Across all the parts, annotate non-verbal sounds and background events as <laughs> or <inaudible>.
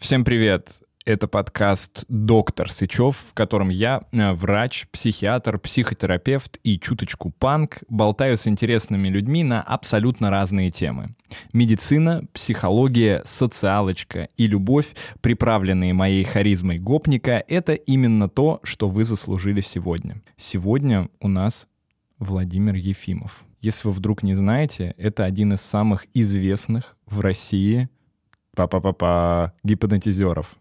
Всем привет! Это подкаст «Доктор Сычев», в котором я, э, врач, психиатр, психотерапевт и чуточку панк, болтаю с интересными людьми на абсолютно разные темы. Медицина, психология, социалочка и любовь, приправленные моей харизмой гопника, это именно то, что вы заслужили сегодня. Сегодня у нас Владимир Ефимов. Если вы вдруг не знаете, это один из самых известных в России па-па-па-па гипнотизеров.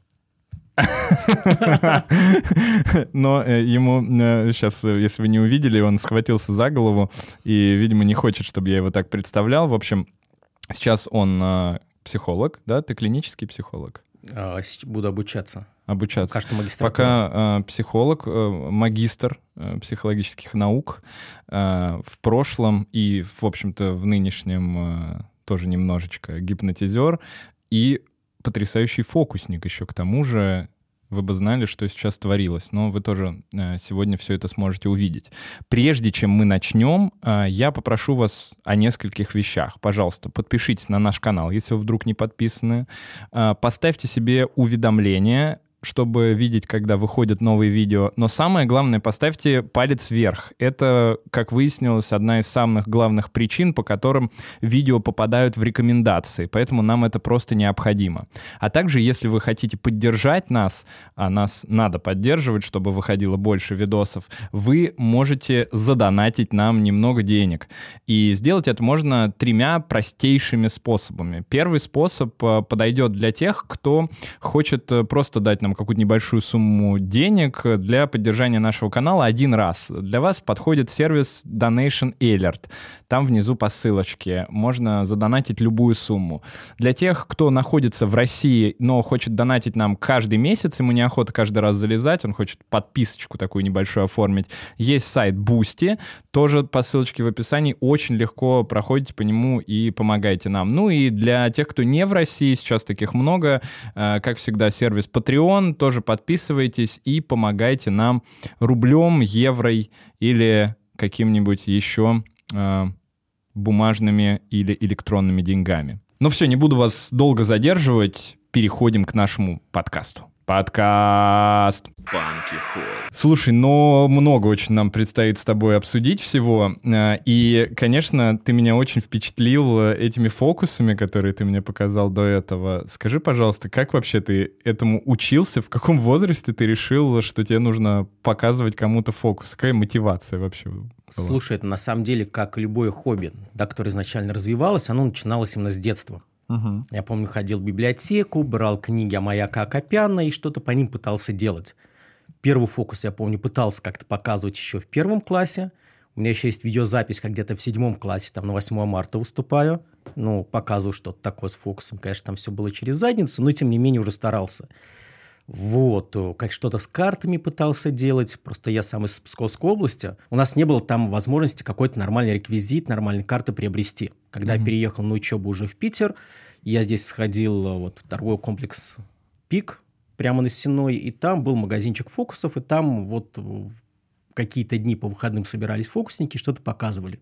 Но э, ему сейчас, э, если вы не увидели, он схватился за голову и, видимо, не хочет, чтобы я его так представлял. В общем, сейчас он э, психолог, да? Ты клинический психолог? А, буду обучаться. Обучаться. Пока что. Пока э, психолог, э, магистр э, психологических наук. Э, в прошлом и, в общем-то, в нынешнем э, тоже немножечко гипнотизер и потрясающий фокусник еще к тому же. Вы бы знали, что сейчас творилось, но вы тоже э, сегодня все это сможете увидеть. Прежде чем мы начнем, э, я попрошу вас о нескольких вещах. Пожалуйста, подпишитесь на наш канал, если вы вдруг не подписаны. Э, поставьте себе уведомления чтобы видеть, когда выходят новые видео. Но самое главное, поставьте палец вверх. Это, как выяснилось, одна из самых главных причин, по которым видео попадают в рекомендации. Поэтому нам это просто необходимо. А также, если вы хотите поддержать нас, а нас надо поддерживать, чтобы выходило больше видосов, вы можете задонатить нам немного денег. И сделать это можно тремя простейшими способами. Первый способ э, подойдет для тех, кто хочет э, просто дать нам какую-то небольшую сумму денег для поддержания нашего канала один раз. Для вас подходит сервис Donation Alert. Там внизу по ссылочке можно задонатить любую сумму. Для тех, кто находится в России, но хочет донатить нам каждый месяц, ему неохота каждый раз залезать, он хочет подписочку такую небольшую оформить, есть сайт Boosty, тоже по ссылочке в описании, очень легко проходите по нему и помогаете нам. Ну и для тех, кто не в России, сейчас таких много, э, как всегда, сервис Patreon, Patreon, тоже подписывайтесь и помогайте нам рублем, евро или каким-нибудь еще э, бумажными или электронными деньгами. Ну все, не буду вас долго задерживать, переходим к нашему подкасту. Подкаст. Панки Хой. Слушай, но много очень нам предстоит с тобой обсудить всего. Э, и, конечно, ты меня очень впечатлил э, этими фокусами, которые ты мне показал до этого. Скажи, пожалуйста, как вообще ты этому учился? В каком возрасте ты решил, что тебе нужно показывать кому-то фокус? Какая мотивация вообще была? Слушай, это на самом деле как любое хобби, да, которое изначально развивалось, оно начиналось именно с детства. Угу. Я помню, ходил в библиотеку, брал книги о Маяка Акопяна и что-то по ним пытался делать. Первый фокус, я помню, пытался как-то показывать еще в первом классе. У меня еще есть видеозапись, как где-то в седьмом классе, там на 8 марта выступаю. Ну, показываю что-то такое с фокусом. Конечно, там все было через задницу, но тем не менее уже старался. Вот, как что-то с картами пытался делать. Просто я сам из Псковской области. У нас не было там возможности какой-то нормальный реквизит, нормальные карты приобрести. Когда mm-hmm. я переехал на учебу уже в Питер, я здесь сходил э, вот, в торговый комплекс «Пик», прямо на Сеной, и там был магазинчик фокусов, и там вот какие-то дни по выходным собирались фокусники, что-то показывали.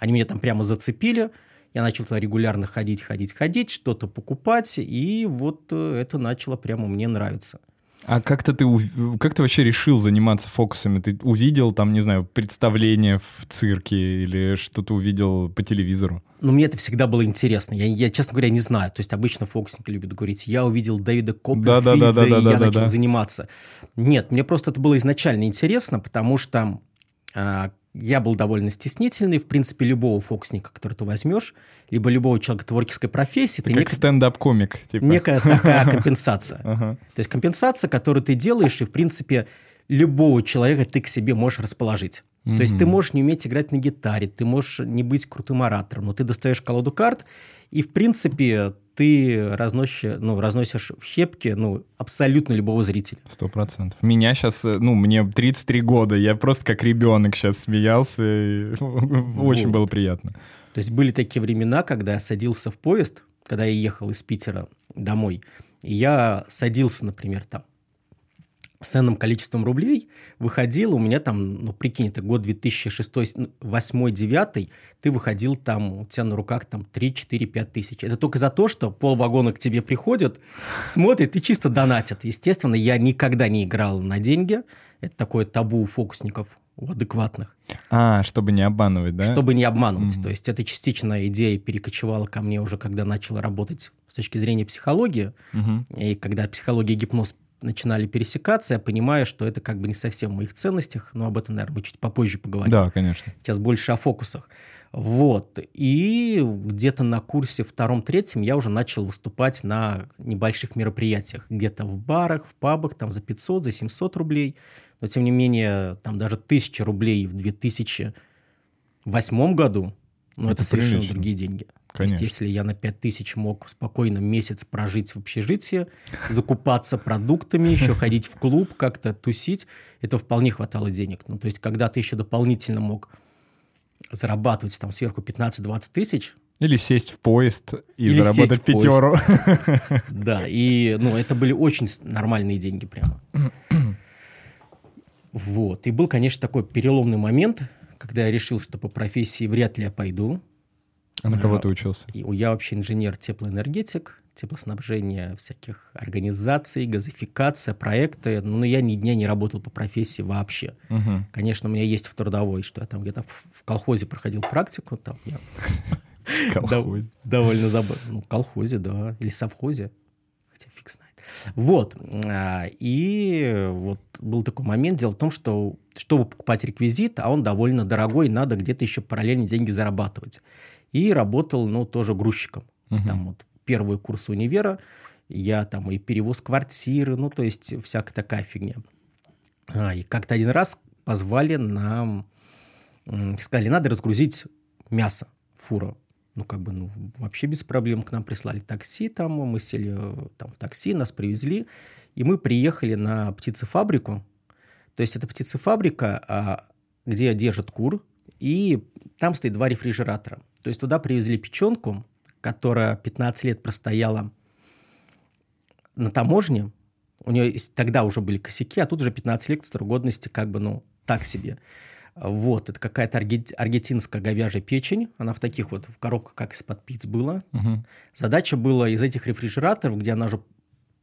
Они меня там прямо зацепили, я начал туда регулярно ходить, ходить, ходить, что-то покупать, и вот э, это начало прямо мне нравиться. А как-то ты, как ты вообще решил заниматься фокусами? Ты увидел там, не знаю, представление в цирке или что-то увидел по телевизору? Ну, мне это всегда было интересно. Я, я, честно говоря, не знаю. То есть обычно фокусники любят говорить, я увидел Дэвида Копперфильда, да, да, да, да, и да, я да, начал да. заниматься. Нет, мне просто это было изначально интересно, потому что а, я был довольно стеснительный. В принципе, любого фокусника, который ты возьмешь, либо любого человека творческой профессии... Ты, ты как нек... стендап-комик. Типа. Некая такая <laughs> компенсация. То есть компенсация, которую ты делаешь, и, в принципе, любого человека ты к себе можешь расположить. То есть ты можешь не уметь играть на гитаре, ты можешь не быть крутым оратором, но ты достаешь колоду карт, и, в принципе, ты разносишь, ну, разносишь в щепки ну, абсолютно любого зрителя. Сто процентов. Меня сейчас, э, ну, мне 33 года, я просто как ребенок сейчас смеялся, и <laughs> очень было приятно. То есть были такие времена, когда я садился в поезд, когда я ехал из Питера домой, и я садился, например, там с ценным количеством рублей выходил, у меня там, ну, прикинь, это год 2006, 2008, 2009, ты выходил там, у тебя на руках там 3, 4, 5 тысяч. Это только за то, что пол вагона к тебе приходят, смотрят и чисто донатят. Естественно, я никогда не играл на деньги. Это такое табу у фокусников, у адекватных. А, чтобы не обманывать, да? Чтобы не обманывать. Mm-hmm. То есть эта частичная идея перекочевала ко мне уже, когда начала работать с точки зрения психологии. Mm-hmm. И когда психология и гипноз начинали пересекаться, я понимаю, что это как бы не совсем в моих ценностях, но об этом, наверное, мы чуть попозже поговорим. Да, конечно. Сейчас больше о фокусах. Вот. И где-то на курсе втором-третьем я уже начал выступать на небольших мероприятиях. Где-то в барах, в пабах, там за 500, за 700 рублей. Но, тем не менее, там даже 1000 рублей в 2008 году, ну, это, это совершенно другие деньги. Конечно. То есть, если я на 5000 мог спокойно месяц прожить в общежитии, закупаться продуктами, еще <laughs> ходить в клуб, как-то тусить, это вполне хватало денег. Ну, то есть, когда ты еще дополнительно мог зарабатывать там сверху 15-20 тысяч, или сесть в поезд и Или заработать пятеру. <laughs> Да, и ну, это были очень нормальные деньги прямо. Вот. И был, конечно, такой переломный момент, когда я решил, что по профессии вряд ли я пойду. А на кого ты учился? Я вообще инженер-теплоэнергетик, теплоснабжение всяких организаций, газификация, проекты. Но я ни дня не работал по профессии вообще. Угу. Конечно, у меня есть в трудовой, что я там где-то в колхозе проходил практику. Там я <laughs> колхозе. довольно забавно. Ну, колхозе, да. Или совхозе. Хотя фиг знает. Вот. А, и вот был такой момент. Дело в том, что чтобы покупать реквизит, а он довольно дорогой, надо где-то еще параллельно деньги зарабатывать. И работал, ну, тоже грузчиком. Угу. Там вот первые курсы универа, я там и перевоз квартиры, ну, то есть всякая такая фигня. А, и как-то один раз позвали нам, сказали, надо разгрузить мясо, фура ну, как бы, ну, вообще без проблем к нам прислали такси там, мы сели э, там в такси, нас привезли, и мы приехали на птицефабрику. То есть это птицефабрика, а, где держат кур, и там стоит два рефрижератора. То есть туда привезли печенку, которая 15 лет простояла на таможне. У нее тогда уже были косяки, а тут уже 15 лет срок годности как бы, ну, так себе. Вот, это какая-то аргентинская говяжья печень. Она в таких вот в коробках, как из-под пиц была. Угу. Задача была из этих рефрижераторов, где она же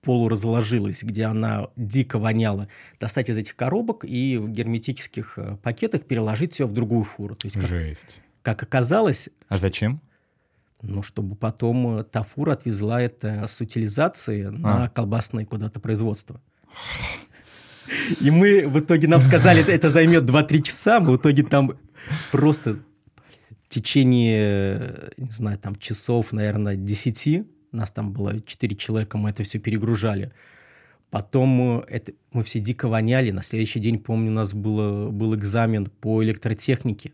полуразложилась, где она дико воняла, достать из этих коробок и в герметических э, пакетах переложить все в другую фуру. То есть, как, Жесть. Как оказалось... А зачем? Ну, чтобы потом э, та фура отвезла это с утилизации а. на колбасное куда-то производство. И мы в итоге нам сказали, это займет 2-3 часа, мы в итоге там просто в течение, не знаю, там часов, наверное, 10, нас там было 4 человека, мы это все перегружали. Потом это, мы все дико воняли. На следующий день, помню, у нас было, был экзамен по электротехнике.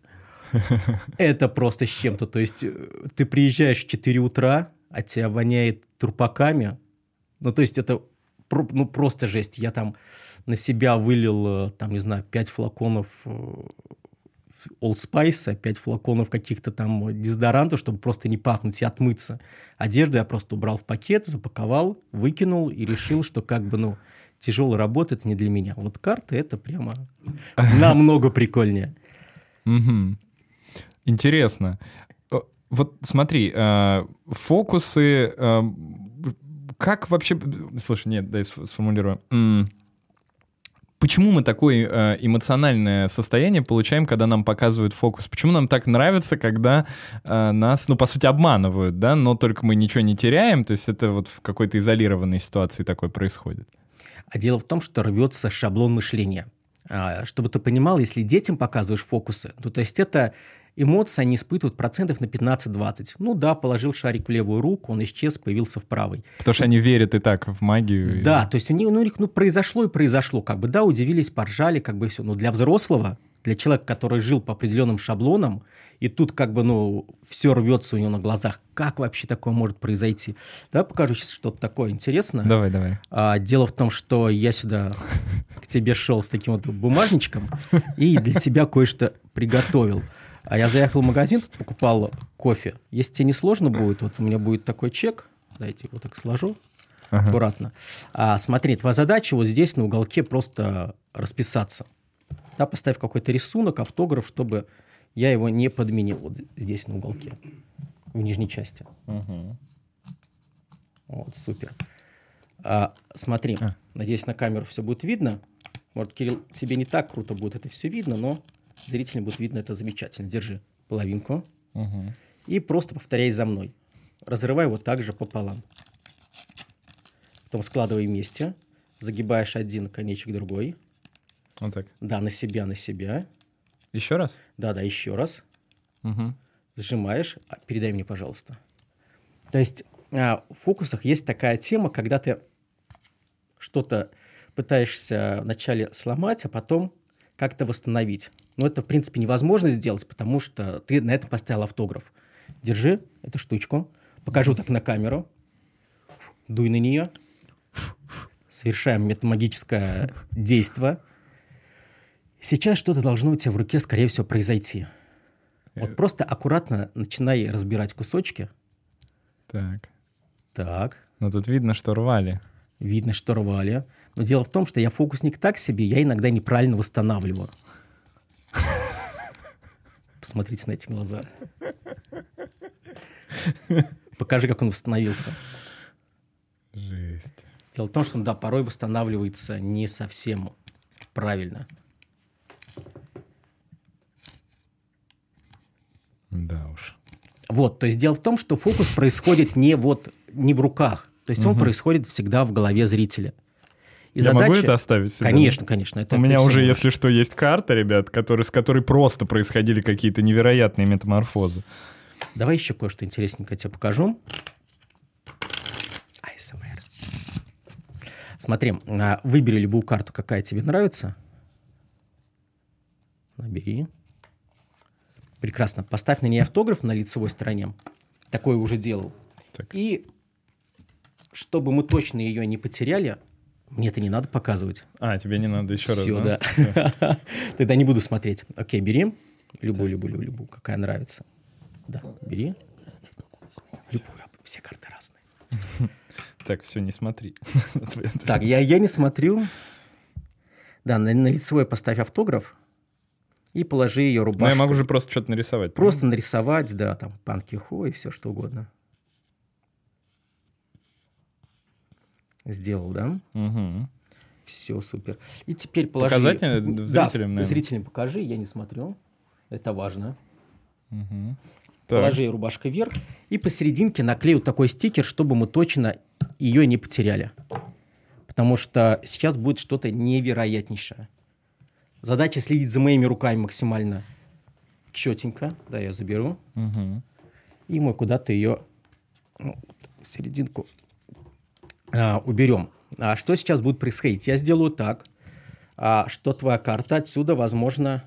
Это просто с чем-то. То есть э, ты приезжаешь в 4 утра, а тебя воняет трупаками. Ну, то есть это ну, просто жесть. Я там на себя вылил, э, там, не знаю, 5 флаконов э, Old Spice, 5 флаконов каких-то там дезодорантов, чтобы просто не пахнуть и отмыться. Одежду я просто убрал в пакет, запаковал, выкинул и решил, что как бы, ну, тяжелая работа – это не для меня. Вот карты – это прямо <laughs> намного прикольнее. Интересно. Вот смотри, э, фокусы как вообще... Слушай, нет, дай сформулирую. Почему мы такое э, эмоциональное состояние получаем, когда нам показывают фокус? Почему нам так нравится, когда э, нас, ну, по сути, обманывают, да, но только мы ничего не теряем, то есть это вот в какой-то изолированной ситуации такое происходит? А дело в том, что рвется шаблон мышления. А, чтобы ты понимал, если детям показываешь фокусы, то, то есть это Эмоции они испытывают процентов на 15-20. Ну да, положил шарик в левую руку, он исчез, появился в правой. Потому что они верят и так в магию. Да, и... то есть у них, ну, у них ну, произошло и произошло. Как бы, да, удивились, поржали, как бы все. Но для взрослого, для человека, который жил по определенным шаблонам, и тут как бы, ну, все рвется у него на глазах. Как вообще такое может произойти? Давай покажу сейчас что-то такое интересное. Давай, давай. А, дело в том, что я сюда к тебе шел с таким вот бумажничком и для <laughs> себя кое-что приготовил. А я заехал в магазин, покупал кофе. Если тебе не сложно будет, вот у меня будет такой чек. Дайте его так сложу. ага. аккуратно. А, смотри, твоя задача вот здесь на уголке просто расписаться. Да, поставь какой-то рисунок, автограф, чтобы я его не подменил вот здесь на уголке, в нижней части. Угу. Вот, супер. А, смотри, а. надеюсь, на камеру все будет видно. Может, Кирилл, тебе не так круто будет это все видно, но зрителям будет видно это замечательно. Держи половинку угу. и просто повторяй за мной. Разрывай вот так же пополам. Потом складывай вместе. Загибаешь один конечек другой. Вот так? Да, на себя, на себя. Еще раз? Да, да, еще раз. Угу. Сжимаешь. А, передай мне, пожалуйста. То есть а, в фокусах есть такая тема, когда ты что-то пытаешься вначале сломать, а потом как-то восстановить. Но это, в принципе, невозможно сделать, потому что ты на этом поставил автограф. Держи эту штучку, покажу так на камеру, дуй на нее, совершаем метамагическое действие. Сейчас что-то должно у тебя в руке, скорее всего, произойти. Вот э. просто аккуратно начинай разбирать кусочки. Так. Так. Ну тут видно, что рвали. Видно, что рвали. Но дело в том, что я фокусник так себе, я иногда неправильно восстанавливаю. Посмотрите на эти глаза. Покажи, как он восстановился. Жесть. Дело в том, что он, да, порой восстанавливается не совсем правильно. Да уж. Вот, то есть дело в том, что фокус происходит не вот не в руках, то есть угу. он происходит всегда в голове зрителя. И Я задача... могу это оставить себе? Конечно, конечно. Это У меня уже, можешь. если что, есть карта, ребят, который, с которой просто происходили какие-то невероятные метаморфозы. Давай еще кое-что интересненькое тебе покажу. АСМР. Смотри, а, выбери любую карту, какая тебе нравится. Набери. Прекрасно. Поставь на ней автограф на лицевой стороне. Такое уже делал. Так. И чтобы мы точно ее не потеряли, мне это не надо показывать. А, тебе не надо еще Все, раз, да? да. <laughs> Тогда не буду смотреть. Окей, бери. Любую, любую, любую, любую, какая нравится. Да, бери. Любую, все карты разные. <laughs> Так, все, не смотри. <laughs> Так, я, я не смотрю. Да, на, на лицевой поставь автограф и положи ее рубашку. Ну, я могу же просто что-то нарисовать. Просто правильно? нарисовать, да, там, панки хо и все что угодно. Сделал, да? Угу. Все, супер. И теперь положи... Показать зрителям, да, наверное. зрителям покажи, я не смотрю. Это важно. Угу. Положи рубашка вверх. И посерединке наклею такой стикер, чтобы мы точно ее не потеряли. Потому что сейчас будет что-то невероятнейшее. Задача следить за моими руками максимально четенько. Да, я заберу. Угу. И мы куда-то ее ну, серединку а, уберем. А что сейчас будет происходить? Я сделаю так, а, что твоя карта отсюда, возможно,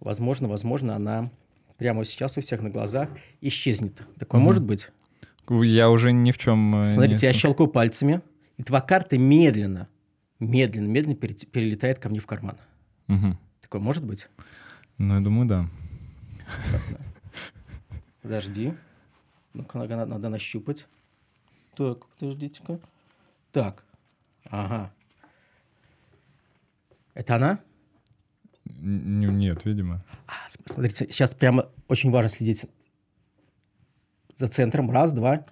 возможно, возможно, она прямо сейчас у всех на глазах исчезнет. Такое mm может быть? Я уже ни в чем... Э, Смотрите, не... я щелкаю пальцами, и твоя карта медленно, медленно, медленно перелетает ко мне в карман. Угу. Такое может быть? Ну, я думаю, да. Подожди. Ну-ка, надо, надо нащупать. Так, подождите-ка. Так. Ага. Это она? Нет, видимо. А, смотрите, сейчас прямо очень важно следить за центром. Раз, два.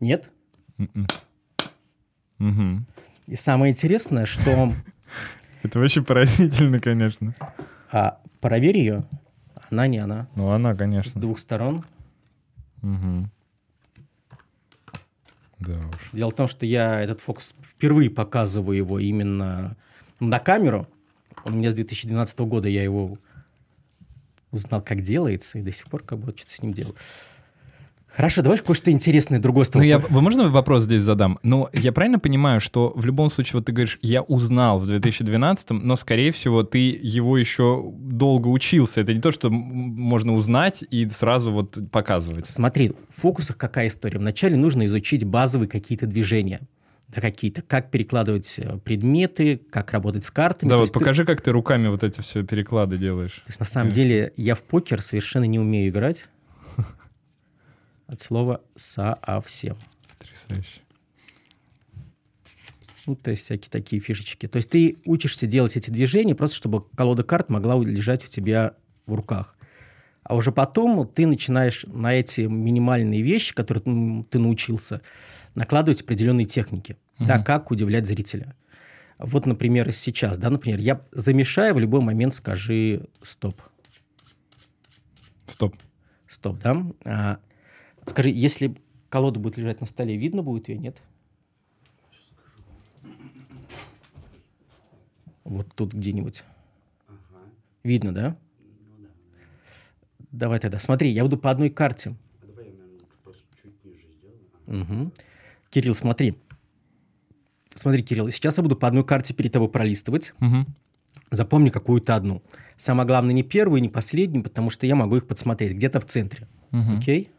Нет? Угу. И самое интересное, что... <laughs> Это вообще поразительно, конечно. А проверь ее. Она не она. Ну, она, конечно. С двух сторон. Угу. Да уж. Дело в том, что я этот фокус впервые показываю его именно на камеру. Он у меня с 2012 года, я его узнал, как делается, и до сих пор как бы что-то с ним делаю. Хорошо, давай кое-что интересное другое с тобой. Ну, я, вы можно вопрос здесь задам? Ну, я правильно понимаю, что в любом случае, вот ты говоришь, я узнал в 2012, но, скорее всего, ты его еще долго учился. Это не то, что можно узнать и сразу вот показывать. Смотри, в фокусах какая история? Вначале нужно изучить базовые какие-то движения какие-то, как перекладывать э, предметы, как работать с картами. Да, То вот покажи, ты... как ты руками вот эти все переклады делаешь. То есть на самом Конечно. деле я в покер совершенно не умею играть. От слова совсем. Потрясающе. Ну, то есть всякие такие фишечки. То есть ты учишься делать эти движения просто, чтобы колода карт могла лежать у тебя в руках. А уже потом ты начинаешь на эти минимальные вещи, которые ты научился, накладывать определенные техники. Угу. Да, как удивлять зрителя. Вот, например, сейчас, да, например, я замешаю, в любой момент скажи стоп. Стоп. Стоп, да. Скажи, если колода будет лежать на столе, видно будет ее, нет? Вот тут где-нибудь. Ага. Видно, да? Ну, да? Давай тогда. Смотри, я буду по одной карте. А давай я, наверное, просто чуть ниже сделаю. Угу. Кирилл, смотри. Смотри, Кирилл, сейчас я буду по одной карте перед тобой пролистывать. Угу. Запомни какую-то одну. Самое главное, не первую, не последнюю, потому что я могу их подсмотреть где-то в центре. Угу. Окей?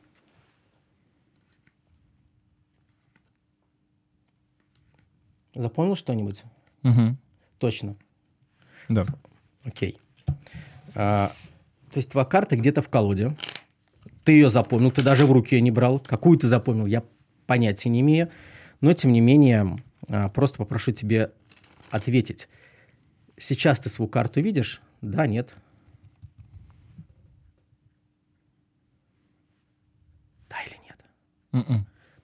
Запомнил что-нибудь? Угу. Точно. Да. Окей. А, то есть твоя карта где-то в колоде. Ты ее запомнил, ты даже в руки ее не брал. Какую ты запомнил, я понятия не имею. Но, тем не менее, а, просто попрошу тебе ответить. Сейчас ты свою карту видишь? Да, нет. Да или нет? Mm-mm.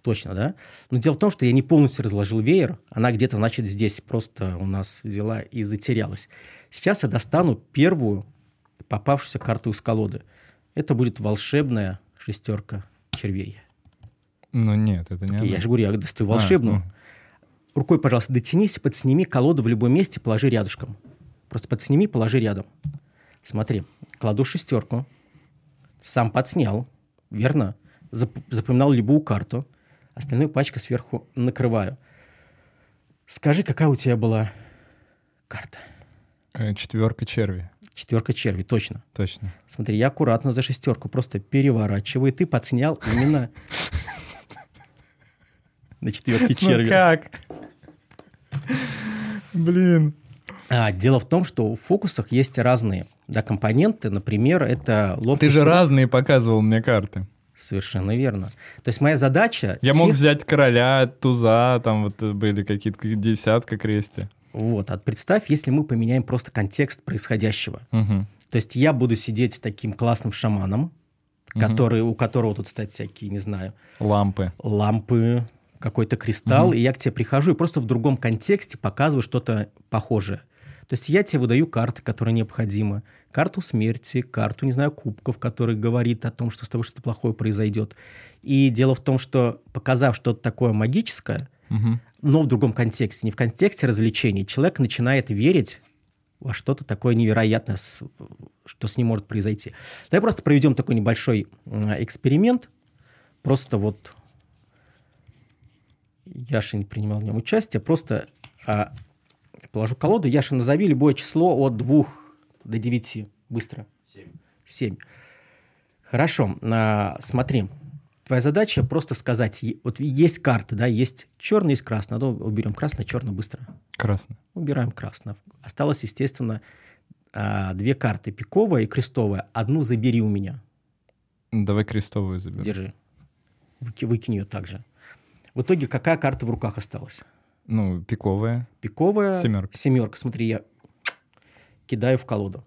Точно, да? Но дело в том, что я не полностью разложил веер, она где-то, значит, здесь просто у нас взяла и затерялась. Сейчас я достану первую попавшуюся карту из колоды. Это будет волшебная шестерка червей. Ну нет, это не Я же говорю, я достаю волшебную. А, ну. Рукой, пожалуйста, дотянись, подсними колоду в любом месте, положи рядышком. Просто подсними, положи рядом. Смотри, кладу шестерку, сам подснял, верно? Запоминал любую карту остальную пачку сверху накрываю. Скажи, какая у тебя была карта? Э, четверка черви. Четверка черви, точно. Точно. Смотри, я аккуратно за шестерку просто переворачиваю. Ты подснял именно на четверке ну черви. Ну как? Блин. А, дело в том, что в фокусах есть разные да, компоненты. Например, это ловкость... Ты же разные показывал мне карты. Совершенно верно. То есть моя задача... Я тех... мог взять короля, туза, там вот были какие-то десятка крести. Вот, а представь, если мы поменяем просто контекст происходящего. Угу. То есть я буду сидеть с таким классным шаманом, угу. который, у которого тут, кстати, всякие, не знаю... Лампы. Лампы, какой-то кристалл, угу. и я к тебе прихожу и просто в другом контексте показываю что-то похожее. То есть я тебе выдаю карты, которые необходимы. Карту смерти, карту, не знаю, кубков, который говорит о том, что с тобой что-то плохое произойдет. И дело в том, что показав что-то такое магическое, угу. но в другом контексте, не в контексте развлечений, человек начинает верить во что-то такое невероятное, что с ним может произойти. Давай просто проведем такой небольшой эксперимент. Просто вот Яша не принимал в нем участие. Просто а, Положу колоду. Яша, назови любое число от 2 до 9. Быстро. 7. 7. Хорошо. А, смотри. Твоя задача просто сказать, вот есть карты, да, есть черный, есть красный. Ну, уберем красное, черное быстро. Красный. Убираем красное. Осталось, естественно, а, две карты, пиковая и крестовая. Одну забери у меня. Давай крестовую заберу. Держи. Выкинь ее также. В итоге какая карта в руках осталась? Ну, пиковая. Пиковая. Семерка. Семерка. Смотри, я кидаю в колоду.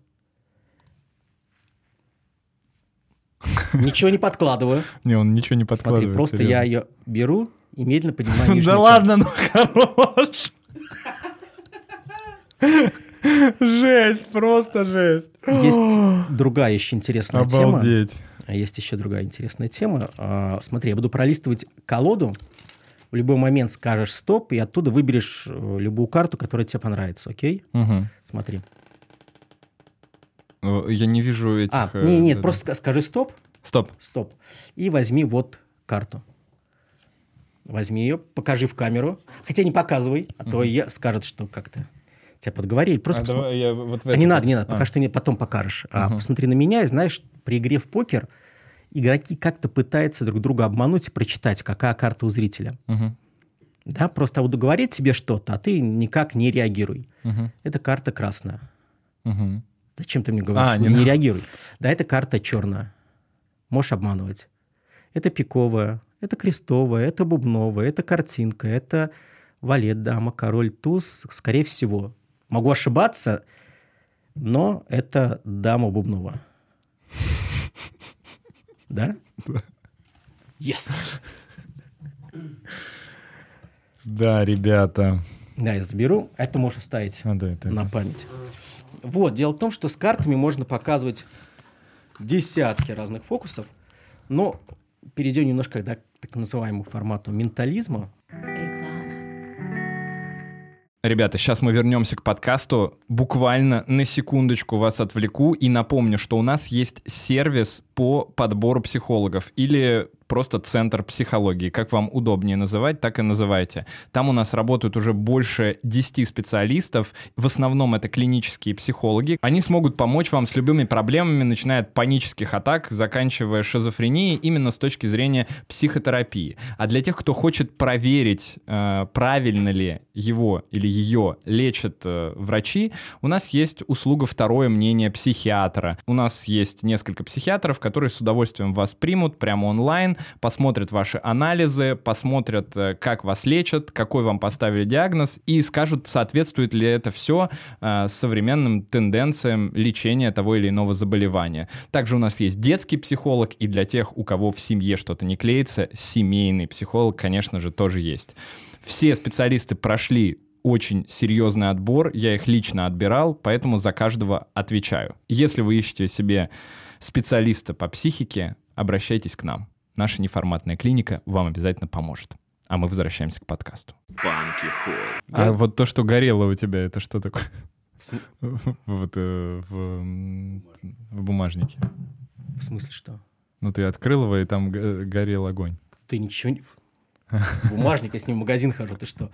Ничего не подкладываю. <laughs> Не, он ничего не подкладывает. Смотри, просто я ее беру и медленно поднимаю <laughs> Да ладно, ну хорош. Жесть, просто жесть. Есть <gasps> другая еще интересная тема. Обалдеть. Есть еще другая интересная тема. А, смотри, я буду пролистывать колоду, в любой момент скажешь стоп, и оттуда выберешь э, любую карту, которая тебе понравится, окей? Угу. Смотри. Я не вижу этих... А, нет, нет, да, просто да. скажи стоп. Стоп. Стоп. И возьми вот карту. Возьми ее, покажи в камеру. Хотя не показывай, а угу. то я скажет, что как-то тебя подговорили. Просто а посмотри. Давай я вот а не надо, не надо, а. пока что не, потом покажешь. Угу. А посмотри на меня и знаешь, при игре в покер игроки как-то пытаются друг друга обмануть и прочитать, какая карта у зрителя. Угу. Да, просто буду говорить тебе что-то, а ты никак не реагируй. Угу. Это карта красная. Угу. Зачем ты мне говоришь? А, не, не реагируй. Да, это карта черная. Можешь обманывать. Это пиковая, это крестовая, это бубновая, это картинка, это валет, дама, король, туз, скорее всего. Могу ошибаться, но это дама бубнова. Да? Yes. Да, ребята. Да, я заберу. Это можешь оставить А, да, это... на память. Вот, дело в том, что с картами можно показывать десятки разных фокусов, но перейдем немножко к так называемому формату ментализма. Ребята, сейчас мы вернемся к подкасту. Буквально на секундочку вас отвлеку и напомню, что у нас есть сервис по подбору психологов или просто центр психологии. Как вам удобнее называть, так и называйте. Там у нас работают уже больше 10 специалистов. В основном это клинические психологи. Они смогут помочь вам с любыми проблемами, начиная от панических атак, заканчивая шизофренией, именно с точки зрения психотерапии. А для тех, кто хочет проверить, э, правильно ли его или ее лечат э, врачи, у нас есть услуга «Второе мнение психиатра». У нас есть несколько психиатров, которые с удовольствием вас примут прямо онлайн, посмотрят ваши анализы, посмотрят, э, как вас лечат, какой вам поставили диагноз и скажут, соответствует ли это все э, современным тенденциям лечения того или иного заболевания. Также у нас есть детский психолог, и для тех, у кого в семье что-то не клеится, семейный психолог, конечно же, тоже есть. Все специалисты прошли очень серьезный отбор, я их лично отбирал, поэтому за каждого отвечаю. Если вы ищете себе специалиста по психике, обращайтесь к нам наша неформатная клиника вам обязательно поможет. А мы возвращаемся к подкасту. Банки Холл. А вот то, что горело у тебя, это что такое? <laughs> Вот э, в, в бумажнике. В смысле что? Ну ты открыл его, и там горел огонь. Ты ничего не... <laughs> Бумажник, я с ним в магазин хожу, ты что?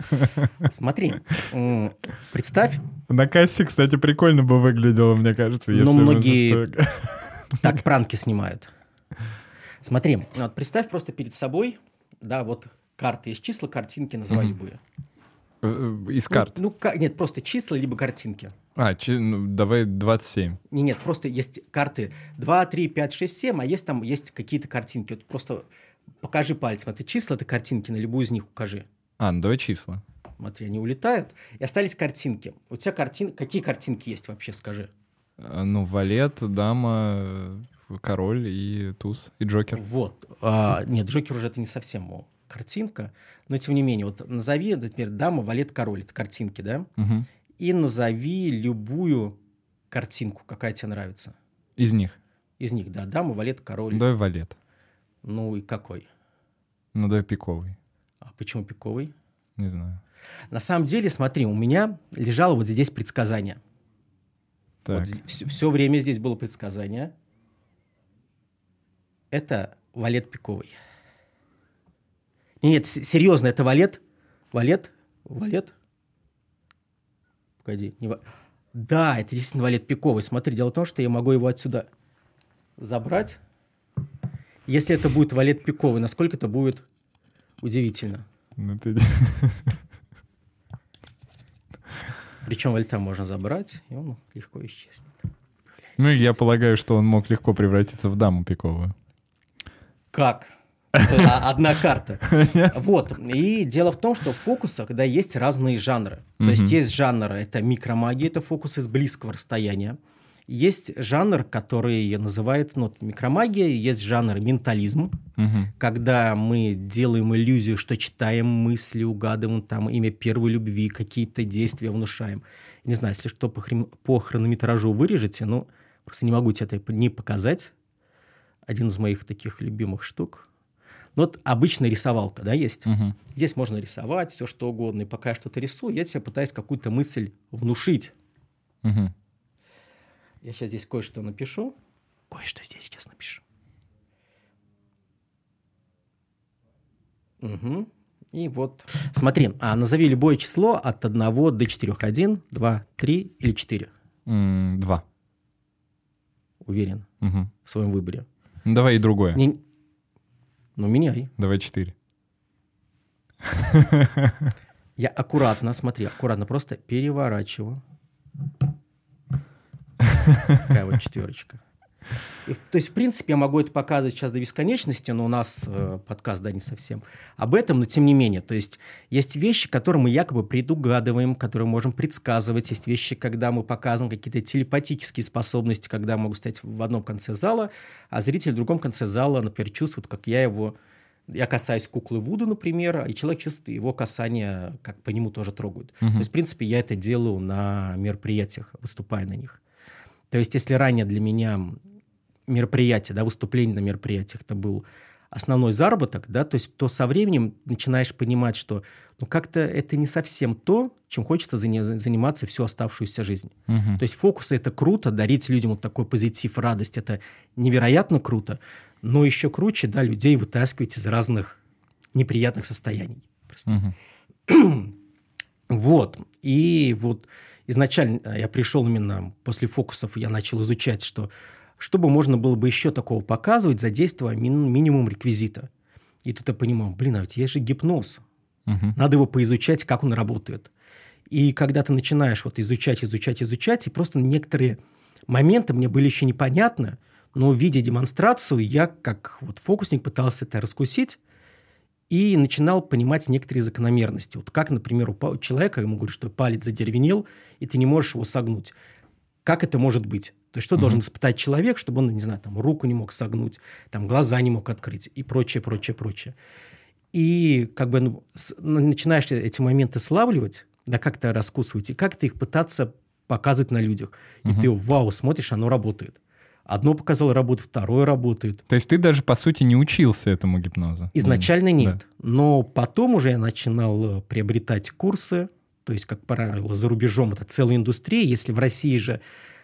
Смотри, представь... На кассе, кстати, прикольно бы выглядело, мне кажется. Но многие так пранки снимают. Смотри, вот представь просто перед собой, да, вот карты есть числа, картинки, называй mm-hmm. любые. Э, из карт? Ну, ну, нет, просто числа либо картинки. А, чи, ну, давай 27. Не, нет, просто есть карты 2, 3, 5, 6, 7, а есть там есть какие-то картинки. Вот просто покажи пальцем. Это числа, это картинки, на любую из них укажи. А, ну давай числа. Смотри, они улетают. И остались картинки. У тебя картин... Какие картинки есть вообще, скажи? А, ну, валет, дама, король и туз, и Джокер. Вот. А, нет, Джокер уже это не совсем картинка, но тем не менее, вот назови, например, дама, валет, король, это картинки, да? Угу. И назови любую картинку, какая тебе нравится. Из них? Из них, да. Дама, валет, король. Давай валет. Ну и какой? Ну да, пиковый. А почему пиковый? Не знаю. На самом деле, смотри, у меня лежало вот здесь предсказание. Так. Вот все, все время здесь было предсказание это валет пиковый. Нет, серьезно, это валет? Валет? Валет? Погоди. Не ва... Да, это действительно валет пиковый. Смотри, дело в том, что я могу его отсюда забрать. Если это будет валет пиковый, насколько это будет удивительно. Ну, ты... Причем валета можно забрать, и он легко исчезнет. Ну, я полагаю, что он мог легко превратиться в даму пиковую. Как? <laughs> одна карта. Вот. И дело в том, что в фокусах, да, есть разные жанры. То есть есть жанр, это микромагия, это фокусы с близкого расстояния. Есть жанр, который называется ну, микромагия, есть жанр ментализм, угу. когда мы делаем иллюзию, что читаем мысли, угадываем там имя первой любви, какие-то действия внушаем. Не знаю, если что по, хрен... по хронометражу вырежете, ну, просто не могу тебе это не показать один из моих таких любимых штук. Ну, вот обычная рисовалка, да, есть. Угу. Здесь можно рисовать все, что угодно. И пока я что-то рисую, я тебе пытаюсь какую-то мысль внушить. Угу. Я сейчас здесь кое-что напишу. Кое-что здесь сейчас напишу. Угу. И вот, смотри, а назови любое число от 1 до 4. 1, 2, 3 или 4? Два. Уверен угу. в своем выборе. Ну, давай и другое. Не... Ну, меняй. Давай четыре. <laughs> Я аккуратно, смотри, аккуратно просто переворачиваю. Такая вот четверочка. И, то есть, в принципе, я могу это показывать сейчас до бесконечности, но у нас э, подкаст, да, не совсем об этом, но тем не менее. То есть, есть вещи, которые мы якобы предугадываем, которые можем предсказывать. Есть вещи, когда мы показываем какие-то телепатические способности, когда могу стоять в одном конце зала, а зритель в другом конце зала, например, чувствует, как я его я касаюсь куклы Вуду, например, и человек чувствует его касание, как по нему тоже трогают. Uh-huh. То есть, в принципе, я это делаю на мероприятиях, выступая на них. То есть, если ранее для меня мероприятие, да, выступление на мероприятиях, это был основной заработок, да, то есть то со временем начинаешь понимать, что ну как-то это не совсем то, чем хочется заниматься всю оставшуюся жизнь. Угу. То есть фокусы это круто, дарить людям вот такой позитив, радость, это невероятно круто, но еще круче, да, людей вытаскивать из разных неприятных состояний. Угу. <clears throat> Вот. И вот изначально я пришел именно после фокусов, я начал изучать, что чтобы можно было бы еще такого показывать, задействуя ми- минимум реквизита. И тут я понимал, блин, а ведь есть же гипноз. Угу. Надо его поизучать, как он работает. И когда ты начинаешь вот изучать, изучать, изучать, и просто некоторые моменты мне были еще непонятны, но в виде демонстрацию я, как вот фокусник, пытался это раскусить и начинал понимать некоторые закономерности. Вот как, например, у человека, ему говорят, что палец задеревенел, и ты не можешь его согнуть. Как это может быть? То есть что mm-hmm. должен испытать человек, чтобы он, не знаю, там руку не мог согнуть, там глаза не мог открыть и прочее, прочее, прочее. И как бы ну, с, ну, начинаешь эти моменты славливать, да как-то раскусывать, и как-то их пытаться показывать на людях. И mm-hmm. ты, вау, смотришь, оно работает. Одно показало работу, второе работает. То есть ты даже, по сути, не учился этому гипнозу? Изначально нет. Да. Но потом уже я начинал э, приобретать курсы. То есть, как правило, за рубежом это целая индустрия. Если в России же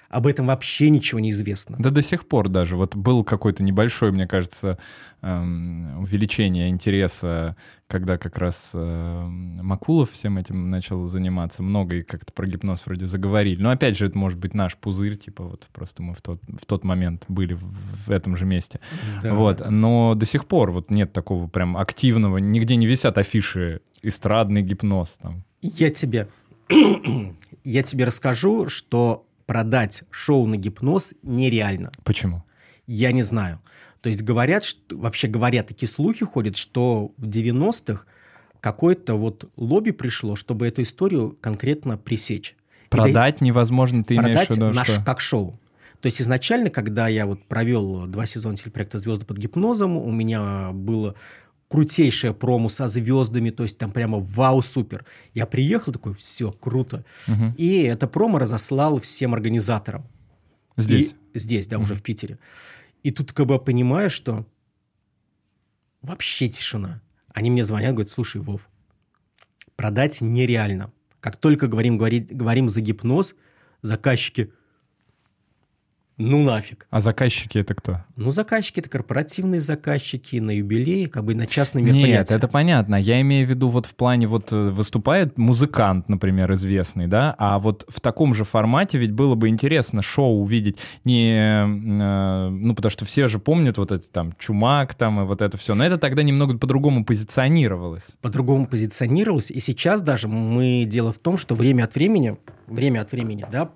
об этом вообще ничего не известно. Да до сих пор даже. Вот был какой-то небольшой, мне кажется, эм, увеличение интереса, когда как раз эм, Макулов всем этим начал заниматься. Много и как-то про гипноз вроде заговорили. Но опять же, это может быть наш пузырь, типа вот просто мы в тот, в тот момент были в, в этом же месте. Да. Вот. Но до сих пор вот нет такого прям активного, нигде не висят афиши «эстрадный гипноз». Там. Я тебе, <clears throat> я тебе расскажу, что продать шоу на гипноз нереально. Почему? Я не знаю. То есть говорят, что, вообще говорят, такие слухи ходят, что в 90-х какое-то вот лобби пришло, чтобы эту историю конкретно пресечь. Продать да, невозможно, ты продать имеешь в виду, наш, что? как шоу. То есть изначально, когда я вот провел два сезона телепроекта «Звезды под гипнозом», у меня было крутейшая промо со звездами, то есть там прямо вау, супер. Я приехал такой, все, круто. Угу. И это промо разослал всем организаторам. Здесь? И, здесь, да, угу. уже в Питере. И тут как бы понимаю, что вообще тишина. Они мне звонят, говорят, слушай, Вов, продать нереально. Как только говорим, говорит, говорим за гипноз, заказчики – ну нафиг. А заказчики это кто? Ну, заказчики это корпоративные заказчики на юбилей, как бы на частные мероприятия. Нет, это понятно. Я имею в виду вот в плане вот э, выступает музыкант, например, известный, да, а вот в таком же формате ведь было бы интересно шоу увидеть не, э, ну, потому что все же помнят вот это там Чумак там и вот это все, но это тогда немного по-другому позиционировалось. По-другому позиционировалось, и сейчас даже мы, дело в том, что время от времени, время от времени, да,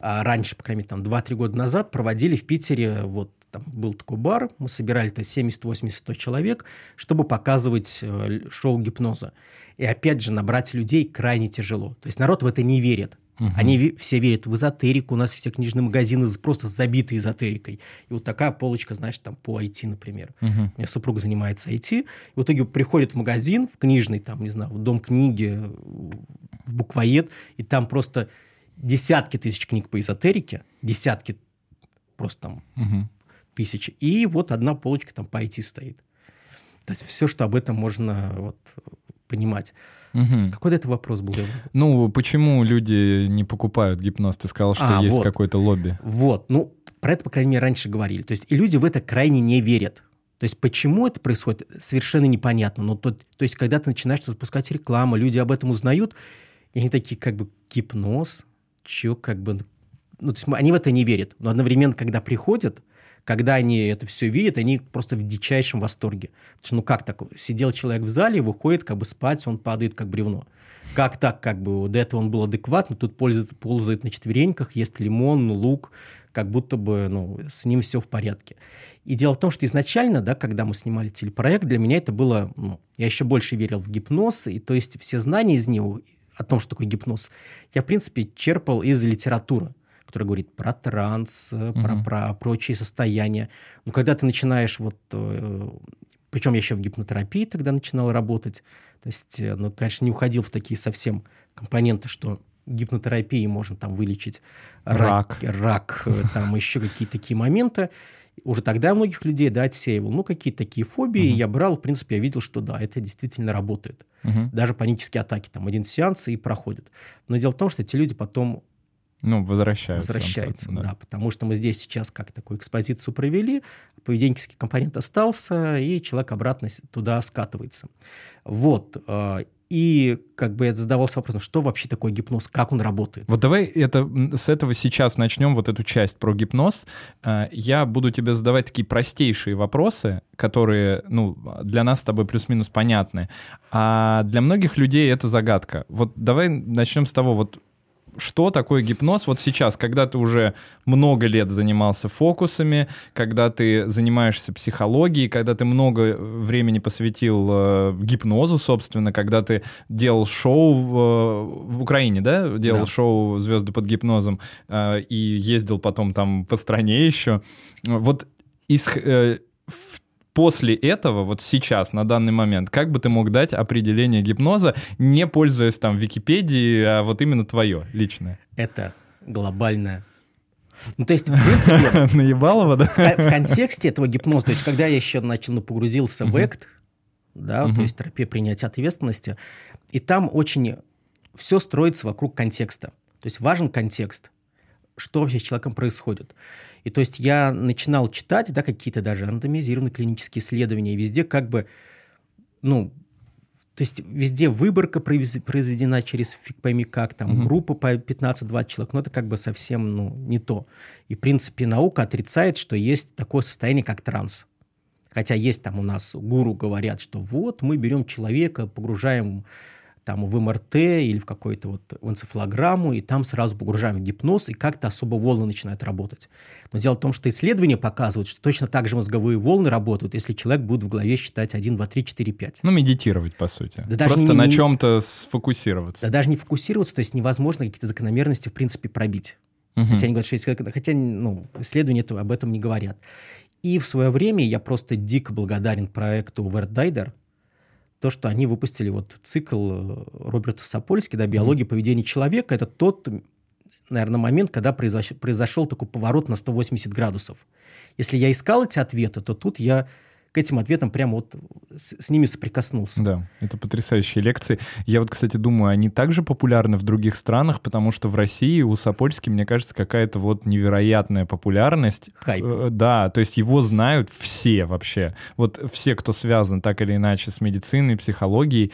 раньше, по крайней мере, там 2-3 года назад проводили в Питере вот там был такой бар, мы собирали то 70, 80, 100 человек, чтобы показывать э, шоу гипноза. И опять же, набрать людей крайне тяжело. То есть народ в это не верит. Угу. Они все верят в эзотерику, у нас все книжные магазины просто забиты эзотерикой. И вот такая полочка, знаешь, там по IT, например. Угу. У меня супруга занимается IT. И в итоге приходит в магазин, в книжный, там, не знаю, в дом книги, в буквоед, и там просто десятки тысяч книг по эзотерике, десятки просто там угу. тысячи, и вот одна полочка там по IT стоит. То есть все, что об этом можно вот понимать. Угу. Какой это вопрос был? Ну, почему люди не покупают гипноз? Ты сказал, что а, есть вот. какое-то лобби. Вот, ну, про это, по крайней мере, раньше говорили. То есть и люди в это крайне не верят. То есть почему это происходит, совершенно непонятно. Но то, то есть когда ты начинаешь запускать рекламу, люди об этом узнают, и они такие как бы гипноз, чё как бы... Ну, то есть они в это не верят. Но одновременно, когда приходят, когда они это все видят, они просто в дичайшем восторге. Потому что, ну как так? Сидел человек в зале, выходит как бы спать, он падает как бревно. Как так, как бы, до этого он был адекватный, тут ползает, ползает на четвереньках, ест лимон, лук, как будто бы, ну, с ним все в порядке. И дело в том, что изначально, да, когда мы снимали телепроект, для меня это было, ну, я еще больше верил в гипноз, и то есть все знания из него, о том, что такое гипноз, я, в принципе, черпал из литературы которая говорит про транс, угу. про, про прочие состояния. Но когда ты начинаешь вот... Э, причем я еще в гипнотерапии тогда начинал работать. То есть, э, ну, конечно, не уходил в такие совсем компоненты, что гипнотерапией можно там вылечить рак, рак, рак э, там еще какие-то такие моменты. Уже тогда многих людей, да, отсеивал. Ну, какие-то такие фобии. Угу. Я брал, в принципе, я видел, что да, это действительно работает. Угу. Даже панические атаки, там, один сеанс и проходит. Но дело в том, что эти люди потом ну, возвращаются. Возвращаются, да. да. Потому что мы здесь сейчас как такую экспозицию провели, поведенческий компонент остался, и человек обратно туда скатывается. Вот. И как бы я задавался вопросом, что вообще такое гипноз, как он работает. Вот давай это, с этого сейчас начнем, вот эту часть про гипноз. Э, я буду тебе задавать такие простейшие вопросы, которые, ну, для нас с тобой плюс-минус понятны. А для многих людей это загадка. Вот давай начнем с того, вот что такое гипноз вот сейчас, когда ты уже много лет занимался фокусами, когда ты занимаешься психологией, когда ты много времени посвятил э, гипнозу, собственно, когда ты делал шоу в, э, в Украине, да, делал да. шоу «Звезды под гипнозом» э, и ездил потом там по стране еще. Вот из, э, после этого, вот сейчас, на данный момент, как бы ты мог дать определение гипноза, не пользуясь там Википедией, а вот именно твое личное? Это глобальное ну, то есть, в принципе... <laughs> Наебалово, да? В, контексте этого гипноза, то есть, когда я еще начал, ну, погрузился в экт, да, то есть терапия принятия ответственности, и там очень все строится вокруг контекста. То есть важен контекст, что вообще с человеком происходит. И то есть я начинал читать, да, какие-то даже рандомизированные клинические исследования, и везде как бы, ну, то есть везде выборка произведена через фиг пойми как, там угу. группа по 15-20 человек, но это как бы совсем ну, не то. И, в принципе, наука отрицает, что есть такое состояние, как транс. Хотя есть там у нас гуру говорят, что вот мы берем человека, погружаем там в МРТ или в какой-то вот в энцефалограмму, и там сразу погружаем в гипноз, и как-то особо волны начинают работать. Но дело в том, что исследования показывают, что точно так же мозговые волны работают, если человек будет в голове считать 1, 2, 3, 4, 5. Ну, медитировать, по сути. Да Просто не, на не, чем-то сфокусироваться. Да даже не фокусироваться, то есть невозможно какие-то закономерности, в принципе, пробить. Угу. Хотя они говорят, что если, хотя ну, исследования об этом не говорят. И в свое время я просто дико благодарен проекту Вердайдер, то, что они выпустили вот цикл э, Роберта Сапольски, да, «Биология поведения человека», это тот, наверное, момент, когда произошел, произошел такой поворот на 180 градусов. Если я искал эти ответы, то тут я к этим ответам прямо вот с, с ними соприкоснулся. Да, это потрясающие лекции. Я вот, кстати, думаю, они также популярны в других странах, потому что в России у Сапольски, мне кажется, какая-то вот невероятная популярность. Хайп. Э, да, то есть его знают все вообще. Вот все, кто связан так или иначе с медициной, психологией,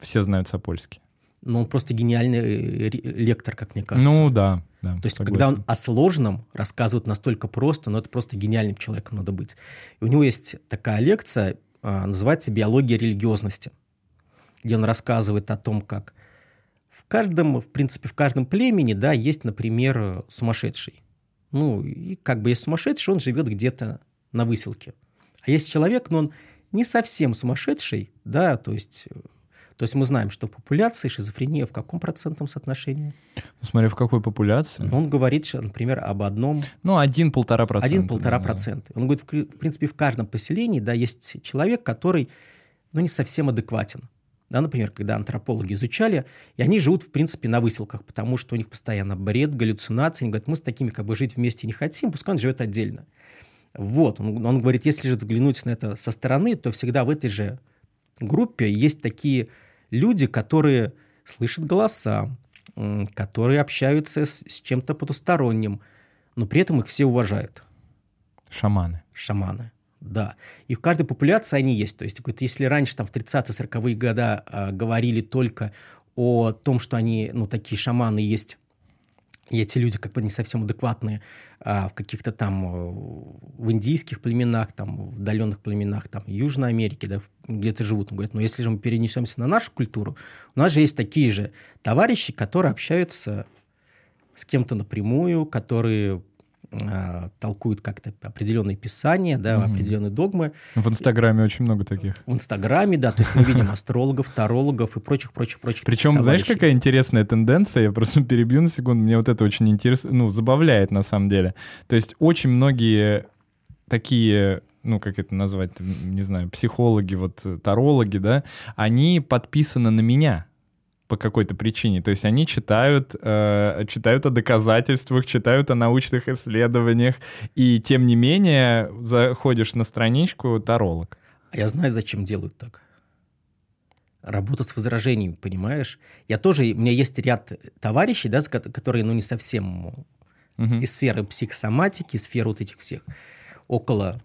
все знают Сапольский. Ну, он просто гениальный э, лектор, как мне кажется. Ну, да. Да, То есть, согласен. когда он о сложном рассказывает настолько просто, но это просто гениальным человеком надо быть. И у него есть такая лекция, а, называется «Биология религиозности», где он рассказывает о том, как в каждом, в принципе, в каждом племени, да, есть, например, сумасшедший. Ну, и как бы есть сумасшедший, он живет где-то на выселке. А есть человек, но он не совсем сумасшедший, да, то есть то есть мы знаем, что в популяции шизофрения в каком процентном соотношении? Ну, смотря в какой популяции. Он говорит, например, об одном... Ну, один-полтора процента. Один-полтора процента. Он говорит, в принципе, в каждом поселении, да, есть человек, который, ну, не совсем адекватен. Да, например, когда антропологи изучали, и они живут, в принципе, на выселках, потому что у них постоянно бред, галлюцинации. Они говорят, мы с такими как бы жить вместе не хотим, пускай он живет отдельно. Вот, он, он говорит, если же взглянуть на это со стороны, то всегда в этой же группе есть такие люди, которые слышат голоса, которые общаются с, с чем-то потусторонним, но при этом их все уважают. Шаманы. Шаманы, да. И в каждой популяции они есть. То есть, если раньше, там, в 30-40-е годы э, говорили только о том, что они, ну, такие шаманы есть и эти люди как бы не совсем адекватные а, в каких-то там э, в индийских племенах, там в удаленных племенах, там Южной Америки, да, где-то живут. Он говорит, ну если же мы перенесемся на нашу культуру, у нас же есть такие же товарищи, которые общаются с кем-то напрямую, которые э, толкуют как-то определенные писания, да, угу. определенные догмы. В Инстаграме очень много таких. В Инстаграме, да, то есть мы видим астрологов, тарологов и прочих, прочих, прочих. Причем, знаешь, какая интересная тенденция? Я просто перебью на секунду. Мне вот это очень интересно, ну, забавляет на самом деле. То есть очень многие такие ну, как это назвать, не знаю, психологи, вот тарологи, да, они подписаны на меня по какой-то причине. То есть они читают, э, читают о доказательствах, читают о научных исследованиях, и тем не менее заходишь на страничку таролог. А я знаю, зачем делают так. Работать с возражениями, понимаешь? Я тоже, у меня есть ряд товарищей, да, которые, ну, не совсем угу. из сферы психосоматики, из сферы вот этих всех около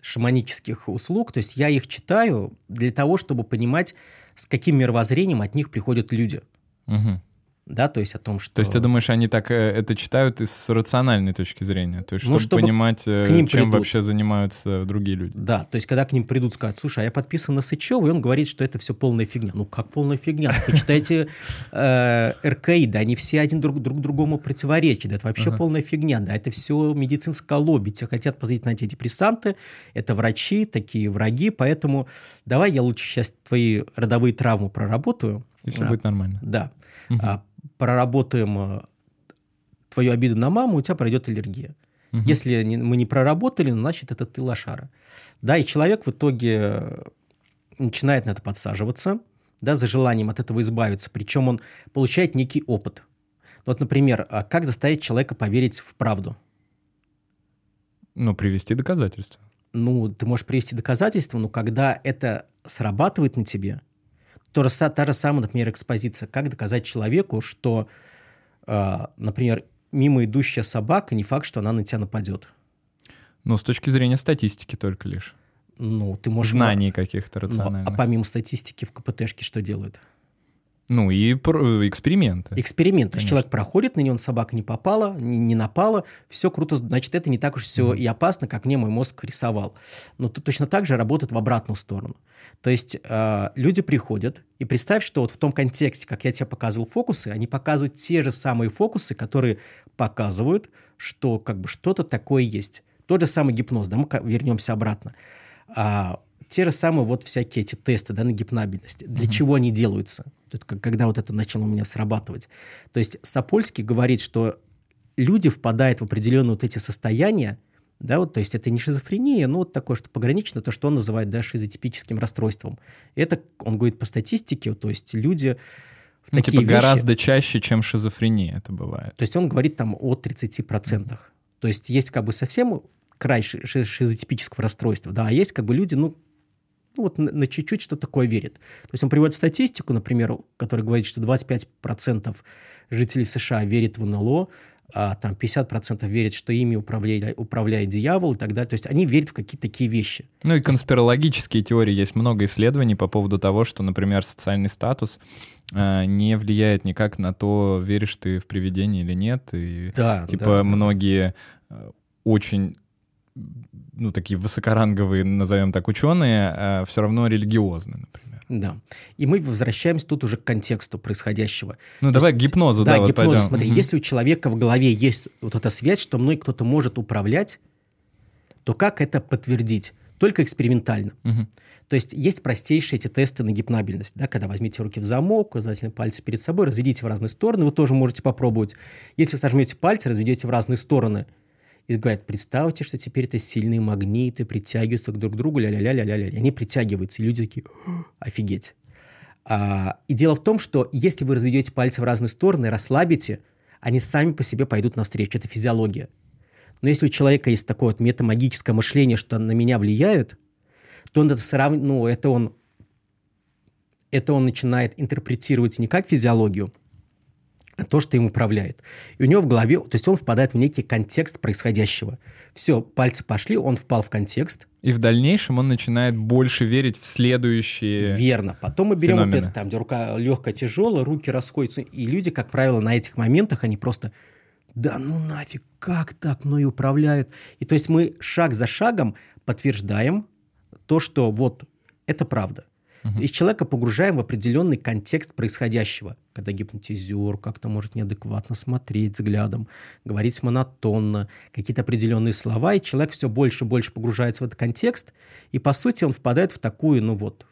шаманических услуг. То есть я их читаю для того, чтобы понимать, с каким мировоззрением от них приходят люди. Угу да, то есть о том, что... То есть ты думаешь, они так э, это читают из рациональной точки зрения, то есть чтобы, ну, чтобы понимать, э, чем придут. вообще занимаются другие люди. Да, то есть когда к ним придут сказать, слушай, а я подписан на Сычева, и он говорит, что это все полная фигня. Ну как полная фигня? Почитайте э, РКИ, да, они все один друг, друг другому противоречат, это вообще полная фигня, да, это все медицинское лобби, те хотят посадить на антидепрессанты, это врачи, такие враги, поэтому давай я лучше сейчас твои родовые травмы проработаю. И все будет нормально. Да. А проработаем э, твою обиду на маму, у тебя пройдет аллергия. Угу. Если мы не проработали, значит, это ты лошара. Да, и человек в итоге э, начинает на это подсаживаться, да, за желанием от этого избавиться, причем он получает некий опыт. Вот, например, а как заставить человека поверить в правду? Ну, привести доказательства. Ну, ты можешь привести доказательства, но когда это срабатывает на тебе, то, та же самая, например, экспозиция. Как доказать человеку, что, э, например, мимо идущая собака, не факт, что она на тебя нападет? Ну, с точки зрения статистики только лишь. Ну, ты можешь... Знаний каких-то рациональных. Ну, а помимо статистики в КПТшке что делают? Ну и эксперименты. Эксперимент. То есть человек проходит, на него собака не попала, не, не напала, все круто, значит, это не так уж все mm-hmm. и опасно, как мне мой мозг рисовал. Но тут точно так же работает в обратную сторону. То есть э, люди приходят, и представь, что вот в том контексте, как я тебе показывал фокусы, они показывают те же самые фокусы, которые показывают, что как бы что-то такое есть. Тот же самый гипноз, да, мы вернемся обратно. А, те же самые вот всякие эти тесты да, на гипнабельность. Для mm-hmm. чего они делаются? Это когда вот это начало у меня срабатывать. То есть Сапольский говорит, что люди впадают в определенные вот эти состояния, да, вот, то есть это не шизофрения, но вот такое, что погранично, то, что он называет, да, шизотипическим расстройством. Это, он говорит по статистике, то есть люди в ну, такие типа вещи... гораздо чаще, чем шизофрения это бывает. То есть он говорит там о 30%. Mm-hmm. То есть есть как бы совсем край шизотипического расстройства, да, а есть как бы люди, ну, ну, вот на, на чуть-чуть что такое верит. То есть он приводит статистику, например, которая говорит, что 25% жителей США верит в НЛО, а там 50% верит, что ими управляет, управляет дьявол и так далее. То есть они верят в какие-то такие вещи. Ну и конспирологические теории. Есть много исследований по поводу того, что, например, социальный статус э, не влияет никак на то, веришь ты в привидение или нет. И, да, типа да, многие э, очень ну, такие высокоранговые, назовем так, ученые, а все равно религиозны, например. Да. И мы возвращаемся тут уже к контексту происходящего. Ну, То давай есть, к гипнозу, да, да, гипнозу. Вот пойдем. Смотри, угу. если у человека в голове есть вот эта связь, что мной кто-то может управлять, то как это подтвердить? Только экспериментально. Угу. То есть есть простейшие эти тесты на гипнабельность, да, когда возьмите руки в замок, указательные пальцы перед собой, разведите в разные стороны, вы тоже можете попробовать. Если сожмете пальцы, разведете в разные стороны – и говорят, представьте, что теперь это сильные магниты, притягиваются друг к другу, ля-ля-ля-ля-ля-ля. Они притягиваются, и люди такие, офигеть. А, и дело в том, что если вы разведете пальцы в разные стороны, расслабите, они сами по себе пойдут навстречу. Это физиология. Но если у человека есть такое вот метамагическое мышление, что на меня влияют, то он это сравнивает, ну, это он, это он начинает интерпретировать не как физиологию, то, что им управляет. И у него в голове, то есть он впадает в некий контекст происходящего. Все, пальцы пошли, он впал в контекст. И в дальнейшем он начинает больше верить в следующие Верно. Потом мы берем феномены. вот это, там, где рука легкая, тяжелая, руки расходятся. И люди, как правило, на этих моментах, они просто да ну нафиг, как так мной управляют? И то есть мы шаг за шагом подтверждаем то, что вот это правда. Угу. И человека погружаем в определенный контекст происходящего, когда гипнотизер как-то может неадекватно смотреть взглядом, говорить монотонно, какие-то определенные слова, и человек все больше и больше погружается в этот контекст, и по сути он впадает в такую, ну вот,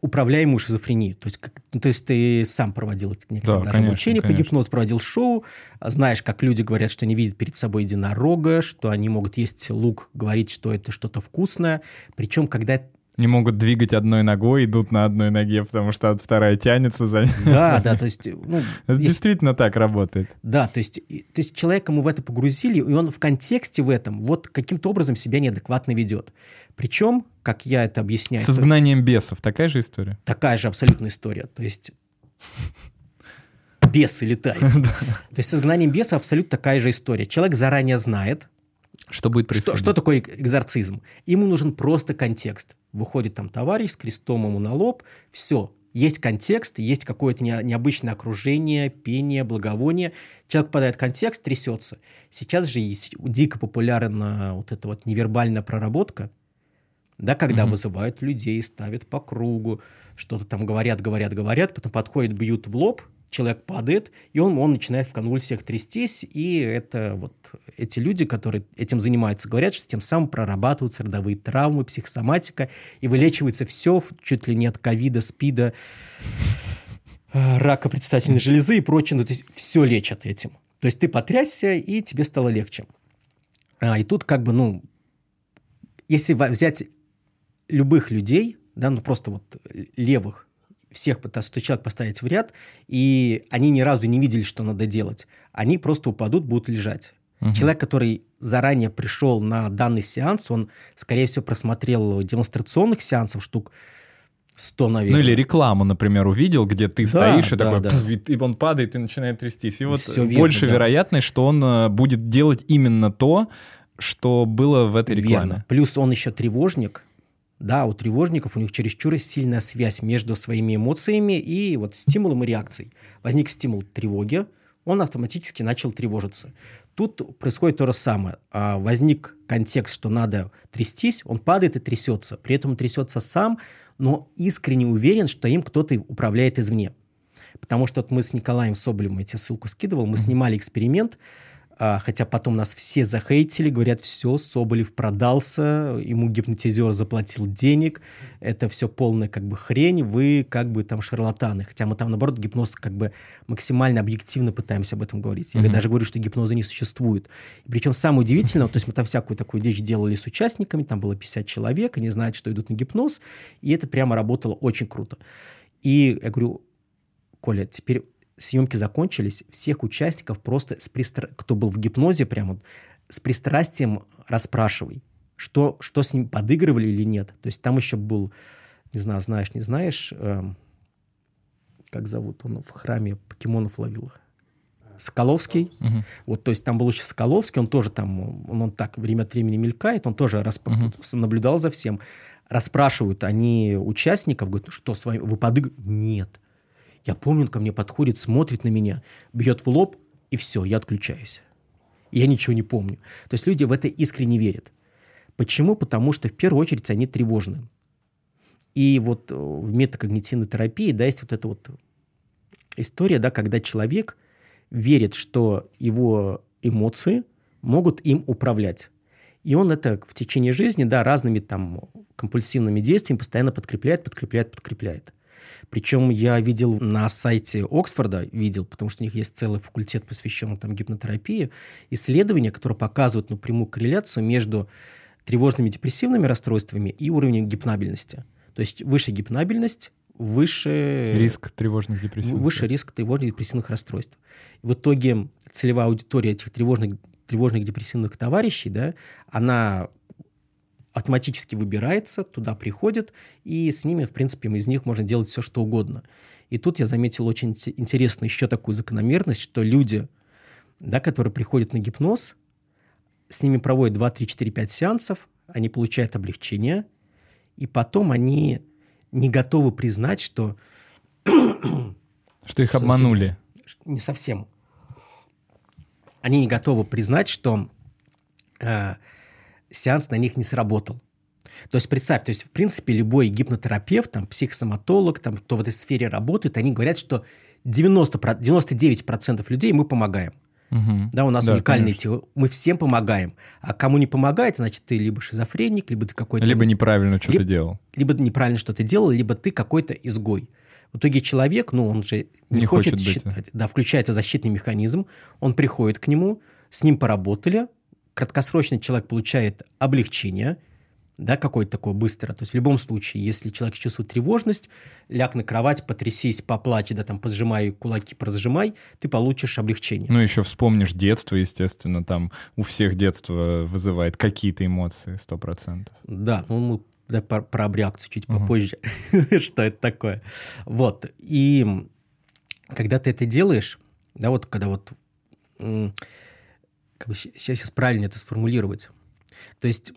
управляемую шизофрению. То есть, как, ну, то есть ты сам проводил некоторые да, даже конечно, обучение конечно. по гипнозу, проводил шоу, знаешь, как люди говорят, что они видят перед собой единорога, что они могут есть лук, говорить, что это что-то вкусное. Причем, когда не могут двигать одной ногой, идут на одной ноге, потому что вторая тянется за Да, да, то есть... Ну, это есть... действительно так работает. Да, то есть, то есть человека мы в это погрузили, и он в контексте в этом вот каким-то образом себя неадекватно ведет. Причем, как я это объясняю... С изгнанием бесов такая же история? Такая же абсолютная история. То есть <laughs> бесы летают. <laughs> То есть с изгнанием беса абсолютно такая же история. Человек заранее знает, что будет происходить? Что, что такое экзорцизм? Ему нужен просто контекст. Выходит там товарищ с крестом ему на лоб, все, есть контекст, есть какое-то не, необычное окружение, пение, благовоние. Человек попадает в контекст, трясется. Сейчас же есть дико популярна вот эта вот невербальная проработка, да, когда угу. вызывают людей, ставят по кругу, что-то там говорят, говорят, говорят, потом подходят, бьют в лоб, человек падает, и он, он начинает в конвульсиях трястись, и это вот эти люди, которые этим занимаются, говорят, что тем самым прорабатываются родовые травмы, психосоматика, и вылечивается все, чуть ли не от ковида, спида, рака предстательной железы и прочее, ну, то есть все лечат этим. То есть ты потрясся, и тебе стало легче. А, и тут как бы, ну, если взять любых людей, да, ну просто вот левых, всех пытаться 100 человек поставить в ряд, и они ни разу не видели, что надо делать. Они просто упадут, будут лежать. Угу. Человек, который заранее пришел на данный сеанс, он, скорее всего, просмотрел демонстрационных сеансов штук 100, наверное. Ну или рекламу, например, увидел, где ты да, стоишь, и да, такой, да. Пфф, и он падает и начинает трястись. И вот Все больше верно, вероятность, что он э, будет делать именно то, что было в этой рекламе. Верно. Плюс он еще тревожник, да, у тревожников у них чересчур сильная связь между своими эмоциями и вот стимулом и реакцией. Возник стимул тревоги, он автоматически начал тревожиться. Тут происходит то же самое. А, возник контекст, что надо трястись, он падает и трясется. При этом трясется сам, но искренне уверен, что им кто-то управляет извне. Потому что вот мы с Николаем Соболевым, я тебе ссылку скидывал, мы снимали эксперимент, хотя потом нас все захейтили, говорят, все, Соболев продался, ему гипнотизер заплатил денег, это все полная как бы хрень, вы как бы там шарлатаны. Хотя мы там, наоборот, гипноз как бы максимально объективно пытаемся об этом говорить. Я mm-hmm. даже говорю, что гипноза не существует. И причем самое удивительное, то есть мы там всякую такую дичь делали с участниками, там было 50 человек, они знают, что идут на гипноз, и это прямо работало очень круто. И я говорю, Коля, теперь съемки закончились, всех участников просто, с пристра... кто был в гипнозе, прямо с пристрастием расспрашивай, что, что с ним подыгрывали или нет. То есть там еще был, не знаю, знаешь, не знаешь, эм, как зовут, он в храме покемонов ловил. Скаловский. Угу. Вот, то есть там был еще Скаловский, он тоже там, он, он так время от времени мелькает, он тоже расп... угу. наблюдал за всем. Расспрашивают они участников, говорят, что с вами, вы подыгрывали? Нет. Я помню, он ко мне подходит, смотрит на меня, бьет в лоб, и все, я отключаюсь. Я ничего не помню. То есть люди в это искренне верят. Почему? Потому что в первую очередь они тревожны. И вот э, в метакогнитивной терапии, да, есть вот эта вот история, да, когда человек верит, что его эмоции могут им управлять. И он это в течение жизни, да, разными там компульсивными действиями постоянно подкрепляет, подкрепляет, подкрепляет. Причем я видел на сайте Оксфорда, видел, потому что у них есть целый факультет, посвященный там гипнотерапии, исследования, которые показывают напрямую корреляцию между тревожными депрессивными расстройствами и уровнем гипнабельности. То есть выше гипнабельность, выше... Риск тревожных депрессивных Выше риск тревожных депрессивных расстройств. В итоге целевая аудитория этих тревожных, тревожных депрессивных товарищей, да, она автоматически выбирается, туда приходит, и с ними, в принципе, из них можно делать все, что угодно. И тут я заметил очень интересную еще такую закономерность, что люди, да, которые приходят на гипноз, с ними проводят 2, 3, 4, 5 сеансов, они получают облегчение, и потом они не готовы признать, что... Что их обманули. Не совсем. они не готовы признать, что э, сеанс на них не сработал. То есть представь, то есть в принципе любой гипнотерапевт, там, психосоматолог, там, кто в этой сфере работает, они говорят, что 90, 99% людей мы помогаем. Угу. Да, у нас да, уникальные те, мы всем помогаем. А кому не помогает, значит, ты либо шизофреник, либо ты какой-то... Либо неправильно что-то либо, делал. Либо неправильно что-то делал, либо ты какой-то изгой. В итоге человек, ну, он же не, не хочет, хочет считать. Быть. Да, включается защитный механизм, он приходит к нему, с ним поработали, краткосрочно человек получает облегчение, да, какое-то такое быстро. То есть в любом случае, если человек чувствует тревожность, ляг на кровать, потрясись, поплачь, да, там, поджимай кулаки, поразжимай, ты получишь облегчение. Ну, еще вспомнишь детство, естественно, там у всех детство вызывает какие-то эмоции, сто процентов. Да, ну, мы да, про, про абреакцию чуть угу. попозже, <laughs> что это такое. Вот, и когда ты это делаешь, да, вот когда вот, как бы сейчас, правильно это сформулировать, то есть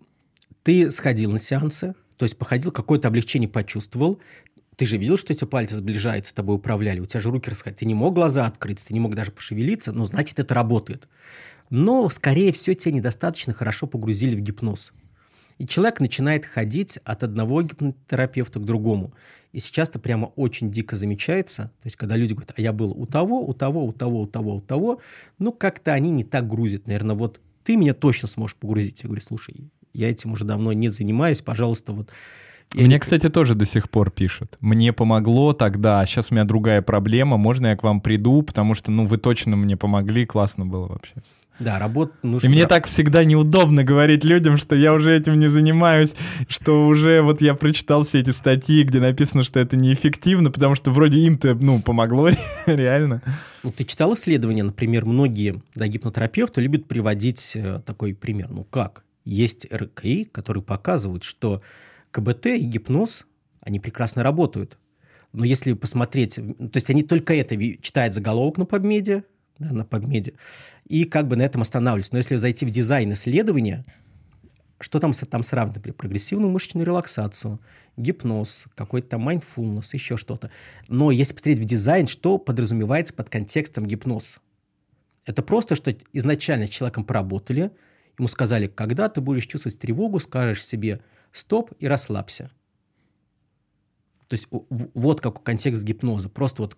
ты сходил на сеансы, то есть походил, какое-то облегчение почувствовал, ты же видел, что эти пальцы сближаются, тобой управляли, у тебя же руки расходят. Ты не мог глаза открыть, ты не мог даже пошевелиться, но значит, это работает. Но, скорее всего, тебя недостаточно хорошо погрузили в гипноз. И человек начинает ходить от одного гипнотерапевта к другому. И сейчас это прямо очень дико замечается. То есть, когда люди говорят, а я был у того, у того, у того, у того, у того, ну, как-то они не так грузят. Наверное, вот ты меня точно сможешь погрузить. Я говорю, слушай, я этим уже давно не занимаюсь, пожалуйста, вот я Мне, не... кстати, тоже до сих пор пишут. Мне помогло тогда, а сейчас у меня другая проблема, можно я к вам приду, потому что, ну, вы точно мне помогли, классно было вообще. Да, работа нужно... И мне так всегда неудобно говорить людям, что я уже этим не занимаюсь, что уже вот я прочитал все эти статьи, где написано, что это неэффективно, потому что вроде им-то, ну, помогло <laughs> реально. Ну, ты читал исследования, например, многие да, гипнотерапевты любят приводить э, такой пример. Ну, как? Есть РКИ, которые показывают, что КБТ и гипноз, они прекрасно работают. Но если посмотреть, то есть они только это читают заголовок на PubMed, да, на PubMed, и как бы на этом останавливаются. Но если зайти в дизайн исследования, что там, там сравнивать, например, прогрессивную мышечную релаксацию, гипноз, какой-то там mindfulness, еще что-то. Но если посмотреть в дизайн, что подразумевается под контекстом гипноз? Это просто, что изначально с человеком поработали, ему сказали, когда ты будешь чувствовать тревогу, скажешь себе «стоп» и расслабься. То есть вот какой контекст гипноза. Просто вот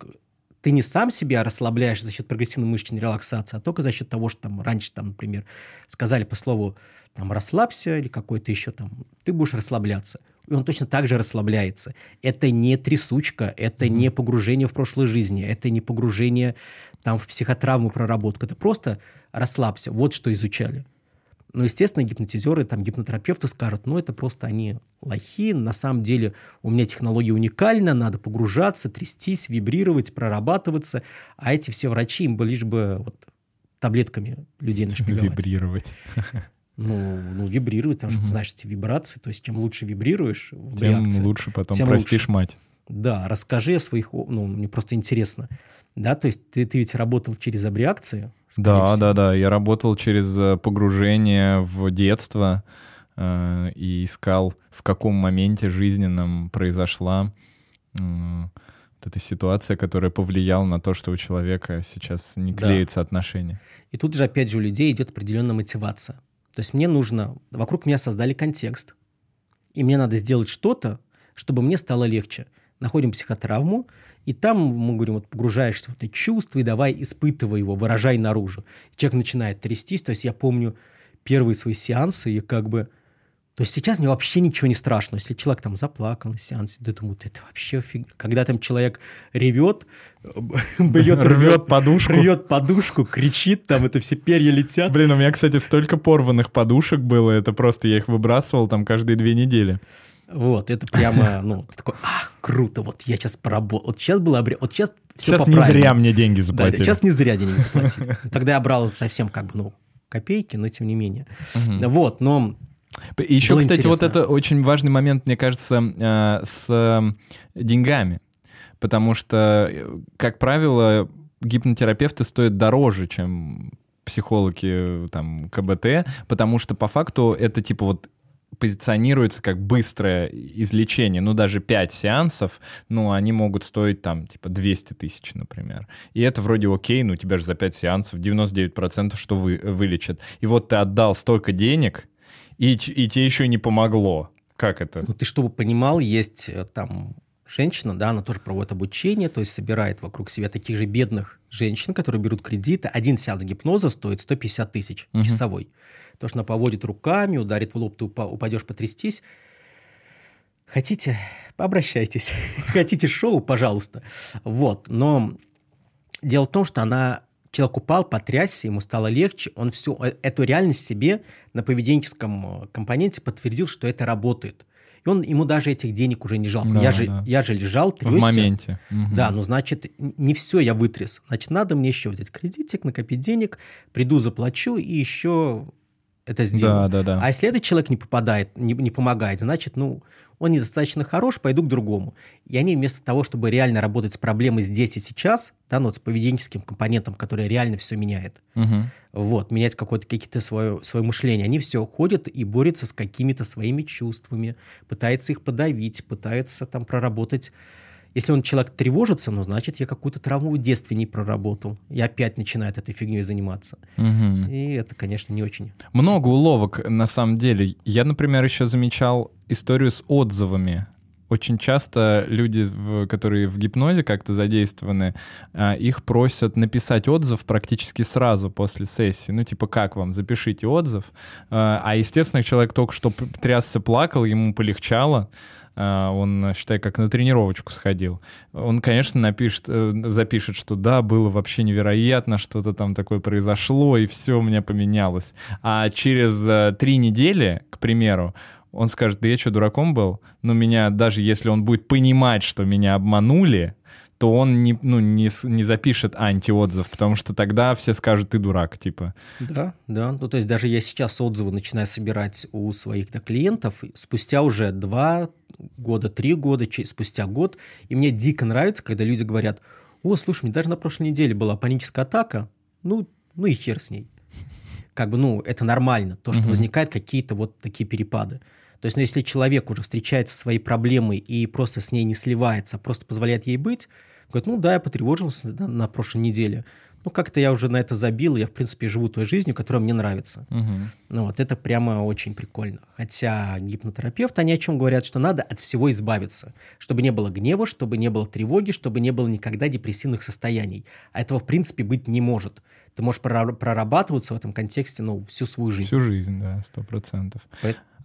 ты не сам себя расслабляешь за счет прогрессивной мышечной релаксации, а только за счет того, что там раньше, там, например, сказали по слову там расслабься или какой-то еще там, ты будешь расслабляться. И он точно так же расслабляется. Это не трясучка, это не погружение в прошлой жизни, это не погружение там в психотравму, проработку. Это просто расслабься. Вот что изучали. Ну, естественно, гипнотизеры, там, гипнотерапевты скажут, ну, это просто они лохи, на самом деле у меня технология уникальна, надо погружаться, трястись, вибрировать, прорабатываться, а эти все врачи, им бы лишь бы вот таблетками людей нашпиговать. Вибрировать. Ну, ну вибрировать, потому что, угу. знаешь, эти вибрации, то есть чем лучше вибрируешь Тем реакции, лучше потом тем простишь лучше. мать. Да, расскажи о своих, ну, мне просто интересно. Да, то есть ты, ты ведь работал через абреакции? Да, всего. да, да. Я работал через э, погружение в детство э, и искал, в каком моменте жизненном произошла э, вот эта ситуация, которая повлияла на то, что у человека сейчас не клеются да. отношения. И тут же, опять же, у людей идет определенная мотивация. То есть мне нужно... Вокруг меня создали контекст, и мне надо сделать что-то, чтобы мне стало легче. Находим психотравму, и там, мы говорим, вот погружаешься в это чувство, и давай испытывай его, выражай наружу. Человек начинает трястись. То есть я помню первые свои сеансы, и как бы... То есть сейчас мне вообще ничего не страшно. Если человек там заплакал на сеансе, да думаю, это вообще фиг... Когда там человек ревет, <laughs> бьет, рвет подушку. Рвет подушку, кричит, там это все перья летят. Блин, у меня, кстати, столько порванных подушек было, это просто я их выбрасывал там каждые две недели. Вот, это прямо, ну, такой, ах, круто, вот я сейчас поработал, вот сейчас было, вот сейчас все Сейчас не зря мне деньги заплатили. Да, сейчас не зря деньги заплатили. Тогда я брал совсем как бы, ну, копейки, но тем не менее. Вот, но еще, кстати, интересно. вот это очень важный момент, мне кажется, э, с э, деньгами. Потому что, э, как правило, гипнотерапевты стоят дороже, чем психологи там КБТ, потому что по факту это типа вот позиционируется как быстрое излечение. Ну, даже 5 сеансов, ну, они могут стоить там, типа, 200 тысяч, например. И это вроде окей, ну, тебя же за 5 сеансов 99% что вы, вылечат. И вот ты отдал столько денег, и, и тебе еще не помогло. Как это? Ну, ты чтобы понимал, есть э, там женщина, да, она тоже проводит обучение, то есть собирает вокруг себя таких же бедных женщин, которые берут кредиты. Один сеанс гипноза стоит 150 тысяч угу. часовой. То, что она поводит руками, ударит в лоб, ты упадешь потрястись. Хотите, обращайтесь. <laughs> Хотите шоу, пожалуйста. Вот, но дело в том, что она человек упал, потрясся, ему стало легче, он всю э, эту реальность себе на поведенческом э, компоненте подтвердил, что это работает. И он, ему даже этих денег уже не жалко. Да, я, же, да. я же лежал, трясся. В моменте. Угу. Да, ну значит, не все я вытряс. Значит, надо мне еще взять кредитик, накопить денег, приду, заплачу и еще это сделаю. Да, да, да. А если этот человек не попадает, не, не помогает, значит, ну, он недостаточно хорош, пойду к другому. И они вместо того, чтобы реально работать с проблемой здесь и сейчас, да, ну, вот с поведенческим компонентом, который реально все меняет, угу. вот, менять какое-то какие-то свое, свое мышление, они все уходят и борются с какими-то своими чувствами, пытаются их подавить, пытаются там проработать если он человек тревожится, ну, значит, я какую-то травму в детстве не проработал. И опять начинает этой фигней заниматься. Угу. И это, конечно, не очень. Много уловок, на самом деле. Я, например, еще замечал историю с отзывами очень часто люди, которые в гипнозе как-то задействованы, а, их просят написать отзыв практически сразу после сессии. Ну, типа, как вам? Запишите отзыв. А, а естественно, человек только что трясся, плакал, ему полегчало. А, он, считай, как на тренировочку сходил. Он, конечно, напишет, э, запишет, что да, было вообще невероятно, что-то там такое произошло, и все у меня поменялось. А через э, три недели, к примеру, он скажет, да я что, дураком был? Но меня, даже если он будет понимать, что меня обманули, то он не, ну, не, не запишет антиотзыв, потому что тогда все скажут, ты дурак, типа. Да, да. Ну, то есть даже я сейчас отзывы начинаю собирать у своих да, клиентов спустя уже два года, три года, спустя год, и мне дико нравится, когда люди говорят, о, слушай, мне даже на прошлой неделе была паническая атака, ну, ну и хер с ней. Как бы, ну, это нормально, то, что угу. возникают какие-то вот такие перепады. То есть, ну, если человек уже встречается со своей проблемой и просто с ней не сливается, а просто позволяет ей быть, говорит, ну да, я потревожился да, на прошлой неделе, ну как-то я уже на это забил, я в принципе живу той жизнью, которая мне нравится. Угу. Ну вот это прямо очень прикольно. Хотя гипнотерапевты, они о чем говорят, что надо от всего избавиться, чтобы не было гнева, чтобы не было тревоги, чтобы не было никогда депрессивных состояний. А этого в принципе быть не может. Ты можешь прорабатываться в этом контексте ну, всю свою жизнь. Всю жизнь, да, сто процентов.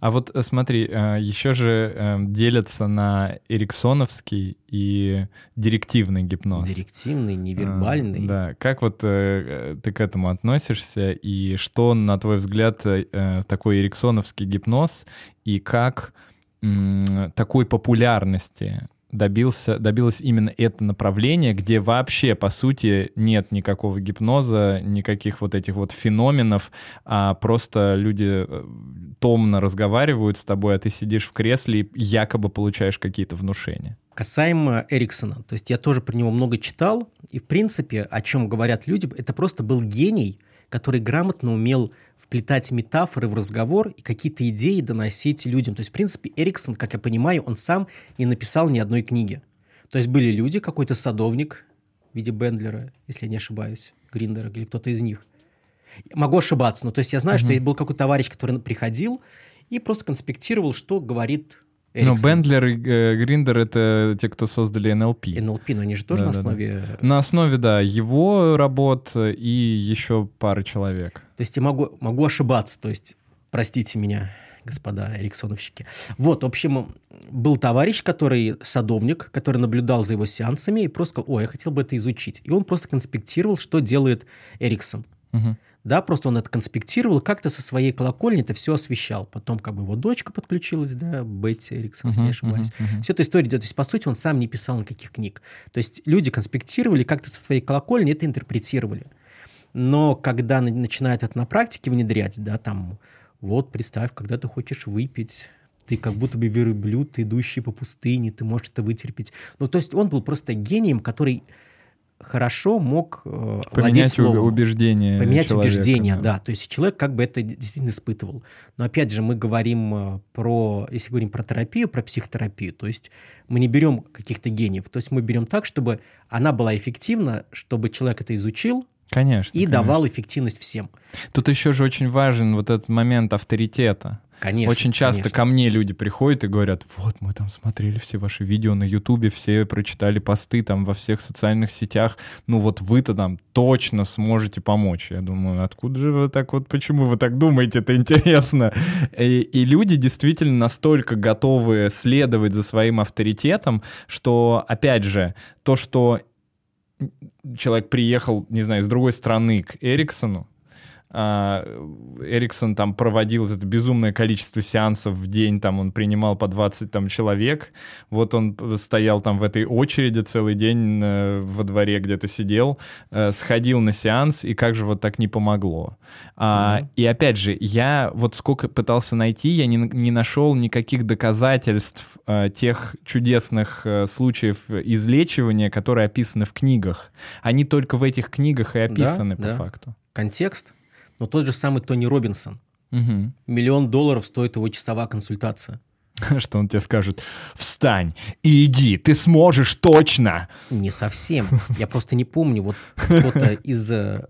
А вот э, смотри, э, еще же э, делятся на эриксоновский и директивный гипноз. Директивный, невербальный. Да. Как вот ты к этому относишься и что, на твой взгляд, такой эриксоновский гипноз и как такой популярности добился, добилось именно это направление, где вообще, по сути, нет никакого гипноза, никаких вот этих вот феноменов, а просто люди э, томно разговаривают с тобой, а ты сидишь в кресле и якобы получаешь какие-то внушения. Касаемо Эриксона, то есть я тоже про него много читал, и в принципе, о чем говорят люди, это просто был гений, который грамотно умел вплетать метафоры в разговор и какие-то идеи доносить людям. То есть, в принципе, Эриксон, как я понимаю, он сам не написал ни одной книги. То есть были люди, какой-то садовник в виде Бендлера, если я не ошибаюсь, Гриндера или кто-то из них. Могу ошибаться, но то есть я знаю, угу. что был какой-то товарищ, который приходил и просто конспектировал, что говорит Эриксон. Ну, Бендлер и э, Гриндер — это те, кто создали НЛП. НЛП, но они же тоже да, на основе... Да. На основе, да, его работ и еще пары человек. То есть я могу, могу ошибаться, то есть простите меня, господа эриксоновщики. Вот, в общем, был товарищ, который садовник, который наблюдал за его сеансами и просто сказал, ой, я хотел бы это изучить. И он просто конспектировал, что делает Эриксон. Угу да, просто он это конспектировал, как-то со своей колокольни это все освещал. Потом как бы его дочка подключилась, да, Бетти Эриксон, если не ошибаюсь. Uh-huh, uh-huh. Все эта история, то есть, по сути, он сам не писал никаких книг. То есть люди конспектировали, как-то со своей колокольни это интерпретировали. Но когда начинают это на практике внедрять, да, там, вот, представь, когда ты хочешь выпить, ты как будто бы верблюд, идущий по пустыне, ты можешь это вытерпеть. Ну, то есть он был просто гением, который хорошо мог э, поменять словом, убеждения. Поменять человека, убеждения, да. да. То есть человек как бы это действительно испытывал. Но опять же, мы говорим э, про, если говорим про терапию, про психотерапию, то есть мы не берем каких-то гениев, то есть мы берем так, чтобы она была эффективна, чтобы человек это изучил, Конечно. И конечно. давал эффективность всем. Тут еще же очень важен вот этот момент авторитета. Конечно. Очень часто конечно. ко мне люди приходят и говорят, вот мы там смотрели все ваши видео на Ютубе, все прочитали посты там во всех социальных сетях, ну вот вы-то там точно сможете помочь. Я думаю, откуда же вы так вот, почему вы так думаете, это интересно. И, и люди действительно настолько готовы следовать за своим авторитетом, что, опять же, то, что человек приехал, не знаю, с другой страны к Эриксону, Эриксон там проводил это безумное количество сеансов в день, там он принимал по 20 там человек, вот он стоял там в этой очереди целый день э, во дворе где-то сидел, э, сходил на сеанс, и как же вот так не помогло. А, mm-hmm. И опять же, я вот сколько пытался найти, я не, не нашел никаких доказательств а, тех чудесных а, случаев излечивания, которые описаны в книгах. Они только в этих книгах и описаны да, по да. факту. Контекст но тот же самый Тони Робинсон. Угу. Миллион долларов стоит его часовая консультация. <laughs> Что он тебе скажет? Встань и иди, ты сможешь точно. Не совсем. Я просто не помню. Вот кто-то <laughs> из э,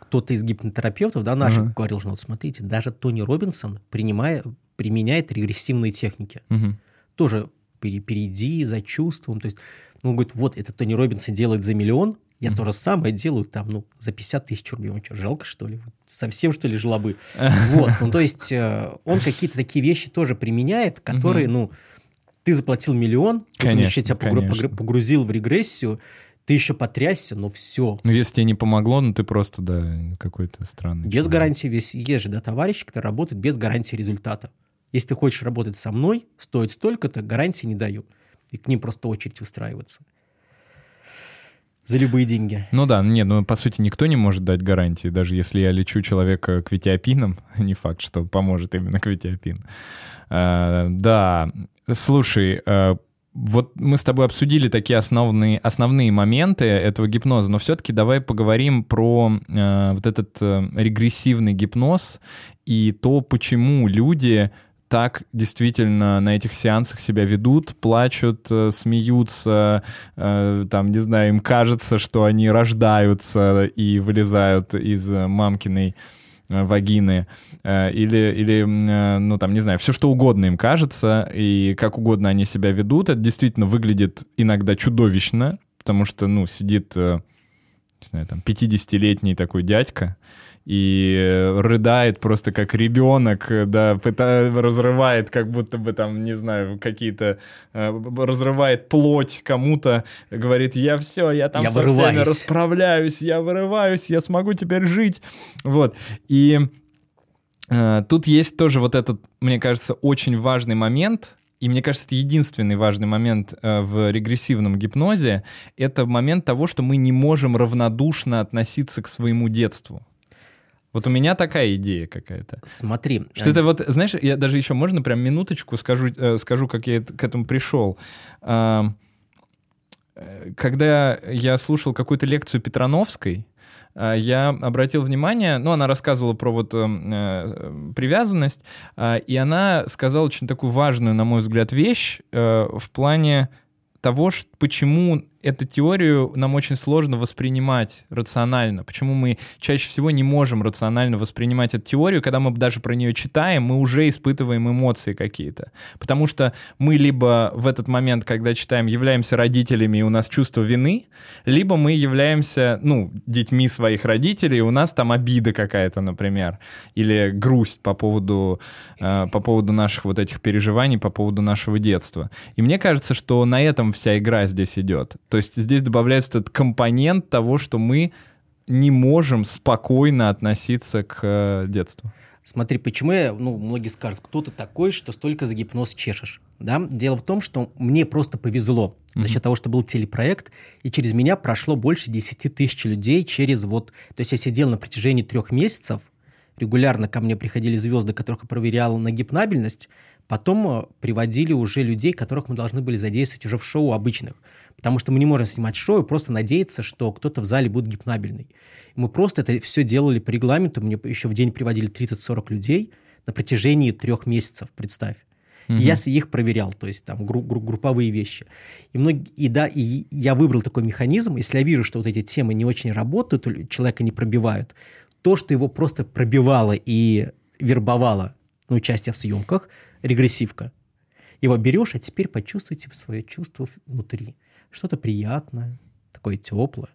кто-то из гипнотерапевтов, да, наших uh-huh. говорил, что вот смотрите, даже Тони Робинсон принимая, применяет регрессивные техники. Uh-huh. Тоже перейди за чувством. То есть, ну, говорит, вот это Тони Робинсон делает за миллион, я mm-hmm. то же самое делаю там, ну, за 50 тысяч рублей. Он что, жалко, что ли? Совсем, что ли, жлобы? <laughs> Вот, ну, то есть э, он какие-то такие вещи тоже применяет, которые, ну, ты заплатил миллион, конечно, еще тебя конечно. погрузил в регрессию, ты еще потрясся, но все. Ну, если тебе не помогло, ну, ты просто, да, какой-то странный. Без человек. гарантии, весь есть же, да, товарищи, которые работают без гарантии результата. Если ты хочешь работать со мной, стоит столько-то, гарантии не даю. И к ним просто очередь выстраиваться за любые деньги. Ну да, нет, ну по сути никто не может дать гарантии, даже если я лечу человека квитиопином, <laughs> не факт, что поможет именно квитиопин. А, да, слушай, а, вот мы с тобой обсудили такие основные, основные моменты этого гипноза, но все-таки давай поговорим про э, вот этот э, регрессивный гипноз и то, почему люди так действительно на этих сеансах себя ведут, плачут, э, смеются, э, там, не знаю, им кажется, что они рождаются и вылезают из мамкиной э, вагины, или, или, ну, там, не знаю, все что угодно им кажется, и как угодно они себя ведут, это действительно выглядит иногда чудовищно, потому что, ну, сидит, не знаю, там, 50-летний такой дядька, и рыдает просто как ребенок, да, пытает, разрывает как будто бы там, не знаю, какие-то, э, разрывает плоть кому-то, говорит, я все, я там я со вырываюсь. всеми расправляюсь, я вырываюсь, я смогу теперь жить. Вот. И э, тут есть тоже вот этот, мне кажется, очень важный момент, и мне кажется, это единственный важный момент э, в регрессивном гипнозе, это момент того, что мы не можем равнодушно относиться к своему детству. Вот у меня такая идея какая-то. Смотри. Что это вот, знаешь, я даже еще можно прям минуточку скажу, э, скажу как я к этому пришел. Э, когда я слушал какую-то лекцию Петрановской, э, я обратил внимание, ну, она рассказывала про вот э, привязанность, э, и она сказала очень такую важную, на мой взгляд, вещь э, в плане того, почему эту теорию нам очень сложно воспринимать рационально. Почему мы чаще всего не можем рационально воспринимать эту теорию, когда мы даже про нее читаем, мы уже испытываем эмоции какие-то. Потому что мы либо в этот момент, когда читаем, являемся родителями, и у нас чувство вины, либо мы являемся, ну, детьми своих родителей, и у нас там обида какая-то, например, или грусть по поводу, э, по поводу наших вот этих переживаний, по поводу нашего детства. И мне кажется, что на этом вся игра здесь идет. То есть здесь добавляется этот компонент того, что мы не можем спокойно относиться к э, детству. Смотри, почему я, ну, многие скажут, кто ты такой, что столько за гипноз чешешь, да? Дело в том, что мне просто повезло mm-hmm. за счет того, что был телепроект, и через меня прошло больше 10 тысяч людей через вот... То есть я сидел на протяжении трех месяцев, регулярно ко мне приходили звезды, которых я проверял на гипнабельность, потом э, приводили уже людей, которых мы должны были задействовать уже в шоу обычных. Потому что мы не можем снимать шоу и просто надеяться, что кто-то в зале будет гипнабельный. Мы просто это все делали по регламенту. Мне еще в день приводили 30-40 людей на протяжении трех месяцев, представь. Угу. И я их проверял, то есть там гру- гру- групповые вещи. И, многие, и да, и я выбрал такой механизм. Если я вижу, что вот эти темы не очень работают, человека не пробивают, то, что его просто пробивало и вербовало на участие в съемках, регрессивка. Его берешь, а теперь почувствуйте свое чувство внутри. Что-то приятное, такое теплое.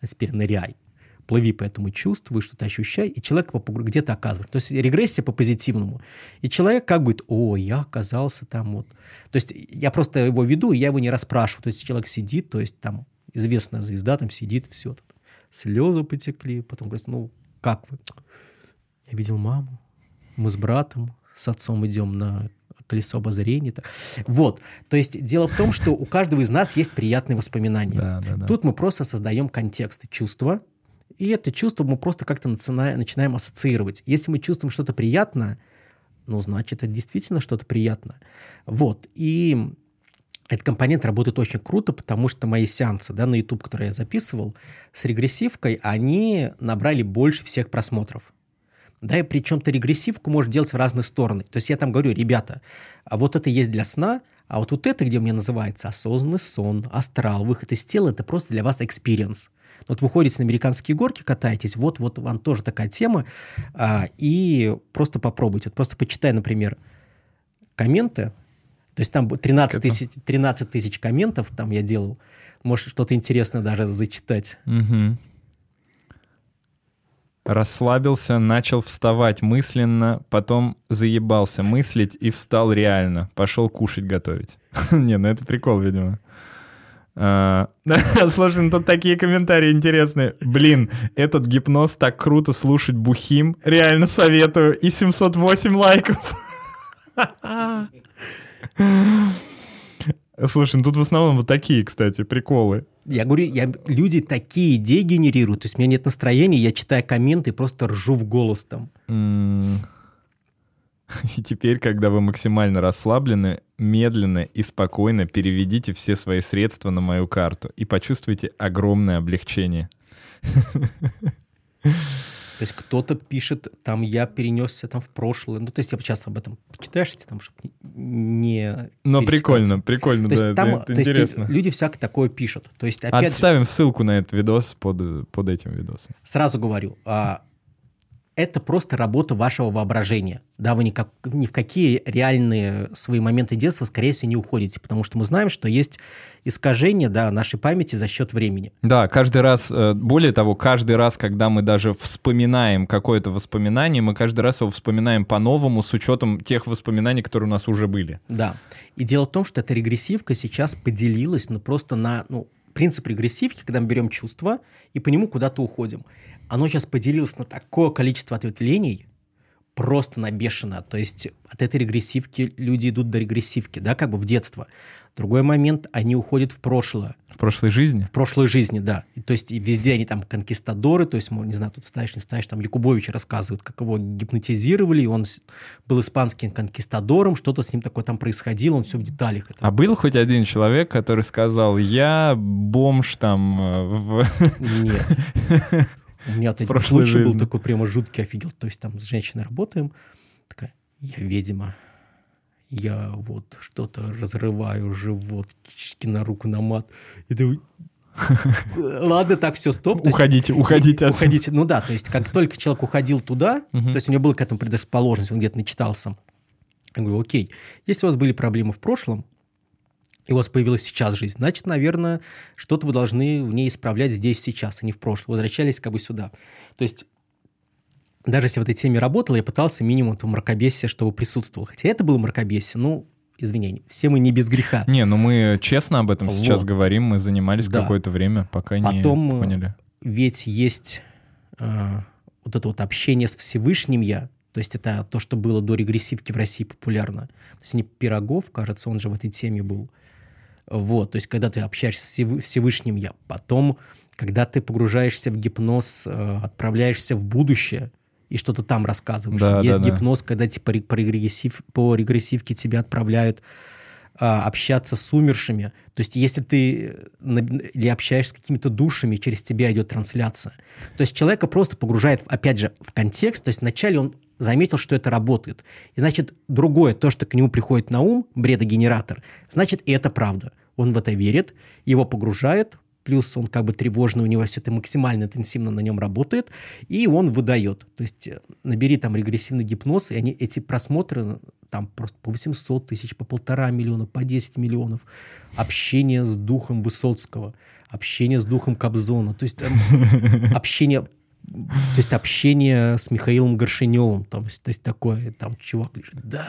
А теперь ныряй. Плыви по этому чувству, что-то ощущай, и человек где-то оказывается. То есть регрессия по позитивному. И человек как будет, о, я оказался там вот. То есть я просто его веду, и я его не расспрашиваю. То есть человек сидит, то есть там известная звезда там сидит, все. Слезы потекли, потом говорит, ну, как вы? Я видел маму, мы с братом, с отцом идем на колесо обозрения. Вот. То есть дело в том, что у каждого из нас есть приятные воспоминания. Да, да, да. Тут мы просто создаем контекст, чувства, и это чувство мы просто как-то начинаем ассоциировать. Если мы чувствуем что-то приятное, ну, значит, это действительно что-то приятное. Вот. И этот компонент работает очень круто, потому что мои сеансы да, на YouTube, которые я записывал, с регрессивкой, они набрали больше всех просмотров. Да, и причем-то регрессивку можешь делать в разные стороны. То есть я там говорю, ребята, а вот это есть для сна, а вот, вот это, где у меня называется осознанный сон, астрал, выход из тела, это просто для вас experience. Вот вы ходите на американские горки, катаетесь, вот-вот вам тоже такая тема, а, и просто попробуйте. Вот просто почитай, например, комменты, то есть там 13 тысяч, 13 тысяч комментов там я делал, может что-то интересное даже зачитать. Угу. Расслабился, начал вставать мысленно, потом заебался мыслить и встал реально. Пошел кушать готовить. <laughs> Не, ну это прикол, видимо. А, <laughs> слушай, ну тут такие комментарии интересные. Блин, этот гипноз так круто слушать бухим. Реально советую. И 708 лайков. <laughs> Слушай, ну тут в основном вот такие, кстати, приколы. Я говорю, я, люди такие идеи генерируют. То есть у меня нет настроения, я читаю комменты и просто ржу в голос там. <laughs> И теперь, когда вы максимально расслаблены, медленно и спокойно переведите все свои средства на мою карту и почувствуйте огромное облегчение. <laughs> То есть кто-то пишет, там я перенесся там в прошлое. Ну, то есть я часто об этом читаешь, там, чтобы не Но прикольно, прикольно, то да, там, это, то интересно. Есть люди всякое такое пишут. То есть, опять Отставим же, ссылку на этот видос под, под этим видосом. Сразу говорю, а, это просто работа вашего воображения. Да, вы никак, ни в какие реальные свои моменты детства, скорее всего, не уходите, потому что мы знаем, что есть искажение да, нашей памяти за счет времени. Да, каждый раз, э, более того, каждый раз, когда мы даже вспоминаем какое-то воспоминание, мы каждый раз его вспоминаем по-новому с учетом тех воспоминаний, которые у нас уже были. Да. И дело в том, что эта регрессивка сейчас поделилась ну, просто на ну, принцип регрессивки, когда мы берем чувство и по нему куда-то уходим оно сейчас поделилось на такое количество ответвлений, просто на бешено. То есть от этой регрессивки люди идут до регрессивки, да, как бы в детство. Другой момент, они уходят в прошлое. В прошлой жизни? В прошлой жизни, да. И, то есть и везде они там конкистадоры, то есть, не знаю, тут ставишь, не ставишь, там Якубович рассказывает, как его гипнотизировали, и он был испанским конкистадором, что-то с ним такое там происходило, он все в деталях. Это. А был хоть один человек, который сказал, я бомж там э, в... Нет. <laughs> У меня вот один случай жизни. был такой прямо жуткий, офигел. То есть там с женщиной работаем, такая, я ведьма, я вот что-то разрываю, живот, на руку, на мат. И ты <laughs> Ладно, так, все, стоп. Уходите, есть, уходите. Уходите. Ну да, то есть как только человек уходил туда, угу. то есть у него была к этому предрасположенность, он где-то начитался. Я говорю, окей, если у вас были проблемы в прошлом, и у вас появилась сейчас жизнь, значит, наверное, что-то вы должны в ней исправлять здесь, сейчас, а не в прошлом. Возвращались как бы сюда. То есть даже если в этой теме работал, я пытался минимум этого мракобесия, чтобы присутствовал. Хотя это было мракобесие, ну, извинения, все мы не без греха. Не, ну мы честно об этом вот. сейчас говорим, мы занимались да. какое-то время, пока Потом, не поняли. ведь есть э, вот это вот общение с Всевышним Я, то есть это то, что было до регрессивки в России популярно. То есть не Пирогов, кажется, он же в этой теме был. Вот, то есть когда ты общаешься с Всевышним Я, потом, когда ты погружаешься в гипноз, э, отправляешься в будущее и что-то там рассказываешь. Да, Есть да, гипноз, да. когда типа по, регрессив, по регрессивке тебя отправляют а, общаться с умершими. То есть если ты э, или общаешься с какими-то душами, через тебя идет трансляция. То есть человека просто погружает, опять же, в контекст. То есть вначале он заметил, что это работает. И значит, другое, то, что к нему приходит на ум, бредогенератор, значит, и это правда. Он в это верит, его погружает, плюс он как бы тревожный, у него все это максимально интенсивно на нем работает, и он выдает. То есть э, набери там регрессивный гипноз, и они, эти просмотры там просто по 800 тысяч, по полтора миллиона, по 10 миллионов. Общение с духом Высоцкого, общение с духом Кобзона, то есть э, <laughs> общение то есть общение с Михаилом Горшиневым, там, то есть такое, там чувак лежит, да,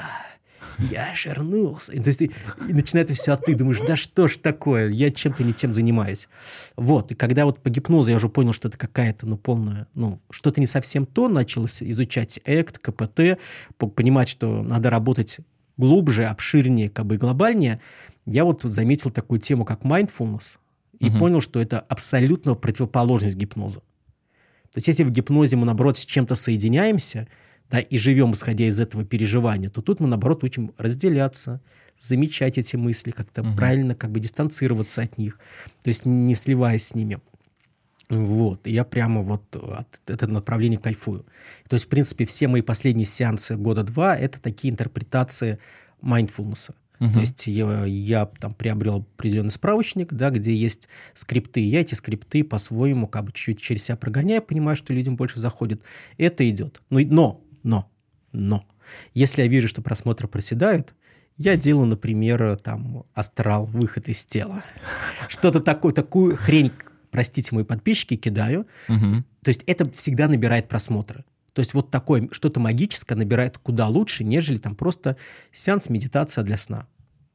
я шернулся. И, то есть, и, и начинает все, а ты думаешь, да что ж такое, я чем-то не тем занимаюсь. Вот, и когда вот по гипнозу я уже понял, что это какая-то, ну, полная, ну, что-то не совсем то, началось изучать ЭКТ, КПТ, понимать, что надо работать глубже, обширнее, как бы глобальнее, я вот заметил такую тему, как mindfulness, и угу. понял, что это абсолютно противоположность гипноза. То есть если в гипнозе мы, наоборот, с чем-то соединяемся – да, и живем, исходя из этого переживания, то тут мы, наоборот, учим разделяться, замечать эти мысли, как-то угу. правильно как бы дистанцироваться от них, то есть не сливаясь с ними. Вот, и я прямо вот от этого направления кайфую. То есть, в принципе, все мои последние сеансы года два — это такие интерпретации mindfulness. Uh-huh. То есть я, я там приобрел определенный справочник, да, где есть скрипты. Я эти скрипты по-своему как бы чуть-чуть через себя прогоняю, понимаю, что людям больше заходит. Это идет. Ну, но но, но, если я вижу, что просмотры проседают, я делаю, например, там, астрал, выход из тела. Что-то такое, такую хрень, простите, мои подписчики, кидаю. Угу. То есть это всегда набирает просмотры. То есть вот такое что-то магическое набирает куда лучше, нежели там просто сеанс медитация для сна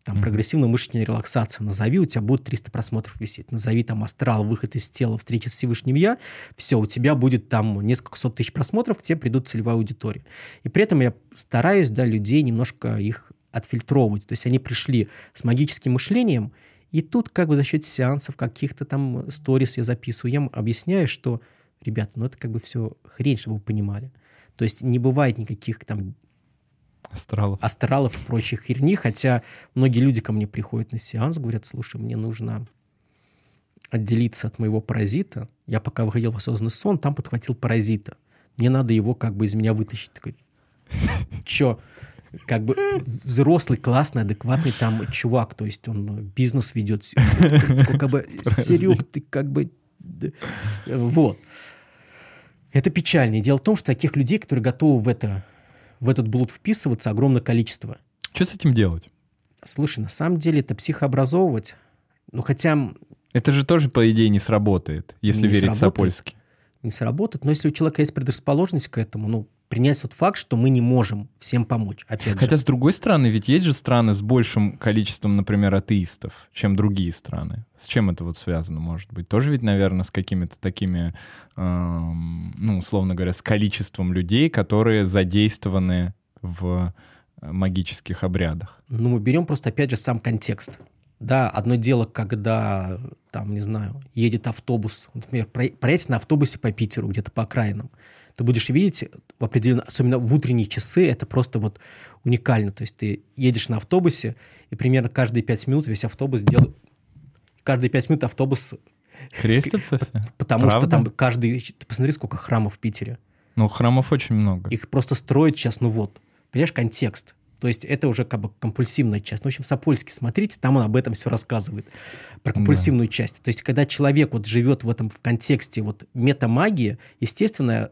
там, прогрессивная мышечная релаксация, назови, у тебя будет 300 просмотров висеть, назови там астрал, выход из тела, встреча с Всевышним Я, все, у тебя будет там несколько сот тысяч просмотров, к тебе придут целевая аудитория. И при этом я стараюсь, да, людей немножко их отфильтровывать, то есть они пришли с магическим мышлением, и тут как бы за счет сеансов, каких-то там сторис я записываю, я им объясняю, что, ребята, ну это как бы все хрень, чтобы вы понимали. То есть не бывает никаких там Астралов. Астралов и прочих херни, хотя многие люди ко мне приходят на сеанс, говорят, слушай, мне нужно отделиться от моего паразита. Я пока выходил в осознанный сон, там подхватил паразита. Мне надо его как бы из меня вытащить. Такой, чё? Как бы взрослый, классный, адекватный там чувак, то есть он бизнес ведет. Как бы, Серег, ты как бы... Вот. Это печально. Дело в том, что таких людей, которые готовы в это в этот блуд вписываться огромное количество. Что с этим делать? Слушай, на самом деле это психообразовывать. Ну, хотя... Это же тоже, по идее, не сработает, если не верить сработает, Сапольски. Не сработает, но если у человека есть предрасположенность к этому, ну, принять тот факт, что мы не можем всем помочь. Опять Хотя, же. с другой стороны, ведь есть же страны с большим количеством, например, атеистов, чем другие страны. С чем это вот связано, может быть? Тоже ведь, наверное, с какими-то такими, эм, ну, условно говоря, с количеством людей, которые задействованы в э, магических обрядах. Ну, мы берем просто, опять же, сам контекст. Да, одно дело, когда, там, не знаю, едет автобус, например, проехать на автобусе по Питеру, где-то по окраинам ты будешь видеть в определенно, особенно в утренние часы, это просто вот уникально. То есть ты едешь на автобусе, и примерно каждые пять минут весь автобус делает... Каждые пять минут автобус... <laughs> Крестится Потому Правда? что там каждый... Ты посмотри, сколько храмов в Питере. Ну, храмов очень много. Их просто строят сейчас, ну вот. Понимаешь, контекст. То есть это уже как бы компульсивная часть. Ну, в общем, Сапольский, смотрите, там он об этом все рассказывает, про компульсивную да. часть. То есть когда человек вот живет в этом в контексте вот метамагии, естественно,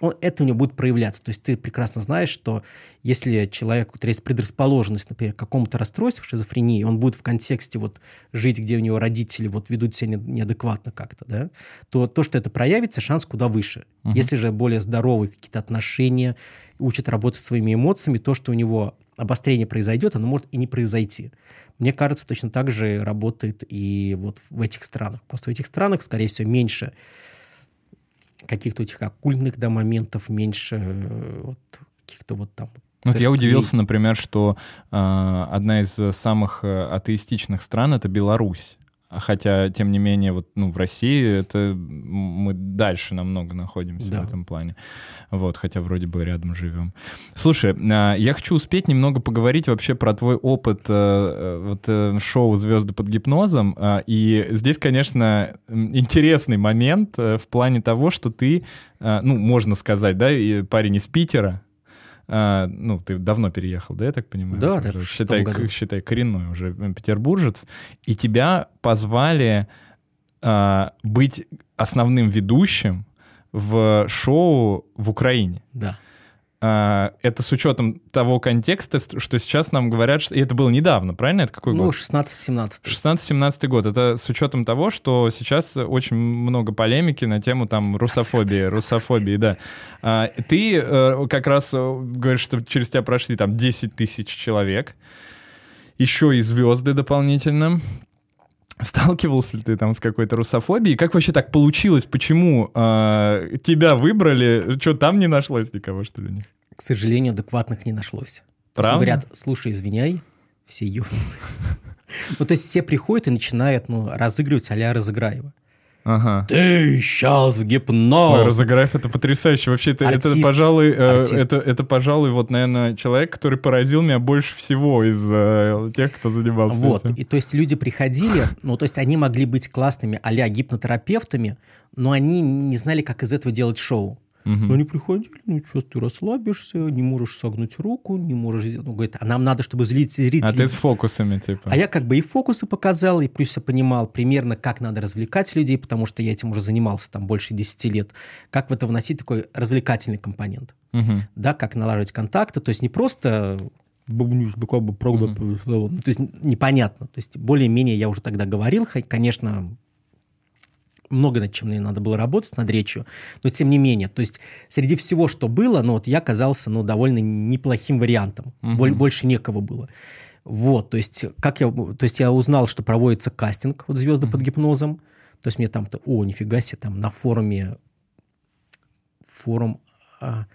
он, это у него будет проявляться. То есть ты прекрасно знаешь, что если человек, у есть предрасположенность, например, к какому-то расстройству, шизофрении, он будет в контексте вот жить, где у него родители вот ведут себя неадекватно как-то, да, то то, что это проявится, шанс куда выше. Угу. Если же более здоровые какие-то отношения, учат работать своими эмоциями, то, что у него обострение произойдет, оно может и не произойти. Мне кажется, точно так же работает и вот в этих странах. Просто в этих странах, скорее всего, меньше каких-то этих оккультных да, моментов, меньше э, вот, каких-то вот там вот я удивился, например, что э, одна из самых э, атеистичных стран это Беларусь. Хотя, тем не менее, вот, ну, в России это мы дальше намного находимся да. в этом плане. Вот, хотя вроде бы рядом живем. Слушай, а, я хочу успеть немного поговорить вообще про твой опыт э, э, вот, э, шоу «Звезды под гипнозом». А, и здесь, конечно, интересный момент в плане того, что ты, ну, можно сказать, да, парень из Питера, а, ну, ты давно переехал, да, я так понимаю? Да, да, считай, году. считай, коренной уже петербуржец. И тебя позвали а, быть основным ведущим в шоу в Украине. Да. А, это с учетом того контекста, что сейчас нам говорят, что... И это было недавно, правильно? Это какой ну, год? 16-17. 16-17 год. Это с учетом того, что сейчас очень много полемики на тему там русофобии, русофобии, да. А, ты э, как раз э, говоришь, что через тебя прошли там 10 тысяч человек, еще и звезды дополнительно. Сталкивался ли ты там с какой-то русофобией? Как вообще так получилось? Почему э, тебя выбрали? Что, там не нашлось никого, что ли? К сожалению, адекватных не нашлось. Правда? Говорят, слушай, извиняй, все ёбнутые. <laughs> Ну, то есть все приходят и начинают, ну, разыгрывать а-ля Разыграева. Ага. Ты сейчас гипноз. Разыграев это потрясающе. Вообще, это, Артист. это пожалуй, э, это, это, пожалуй, вот, наверное, человек, который поразил меня больше всего из э, тех, кто занимался Вот, этим. и то есть люди приходили, ну, то есть они могли быть классными а гипнотерапевтами, но они не знали, как из этого делать шоу. Угу. Они приходили, ну что, ты расслабишься, не можешь согнуть руку, не можешь... Ну, говорит, а нам надо, чтобы зрители... А ты с фокусами, типа. А я как бы и фокусы показал, и плюс я понимал примерно, как надо развлекать людей, потому что я этим уже занимался там больше 10 лет. Как в это вносить такой развлекательный компонент. Угу. Да, как налаживать контакты. То есть не просто буквально угу. то есть непонятно. То есть более-менее я уже тогда говорил, конечно, много над чем мне надо было работать, над речью, но тем не менее, то есть среди всего, что было, ну вот я казался, ну, довольно неплохим вариантом, угу. больше некого было. Вот, то есть, как я, то есть я узнал, что проводится кастинг вот «Звезды mm-hmm. под гипнозом», то есть мне там-то, о, нифига себе, там на форуме, форум а,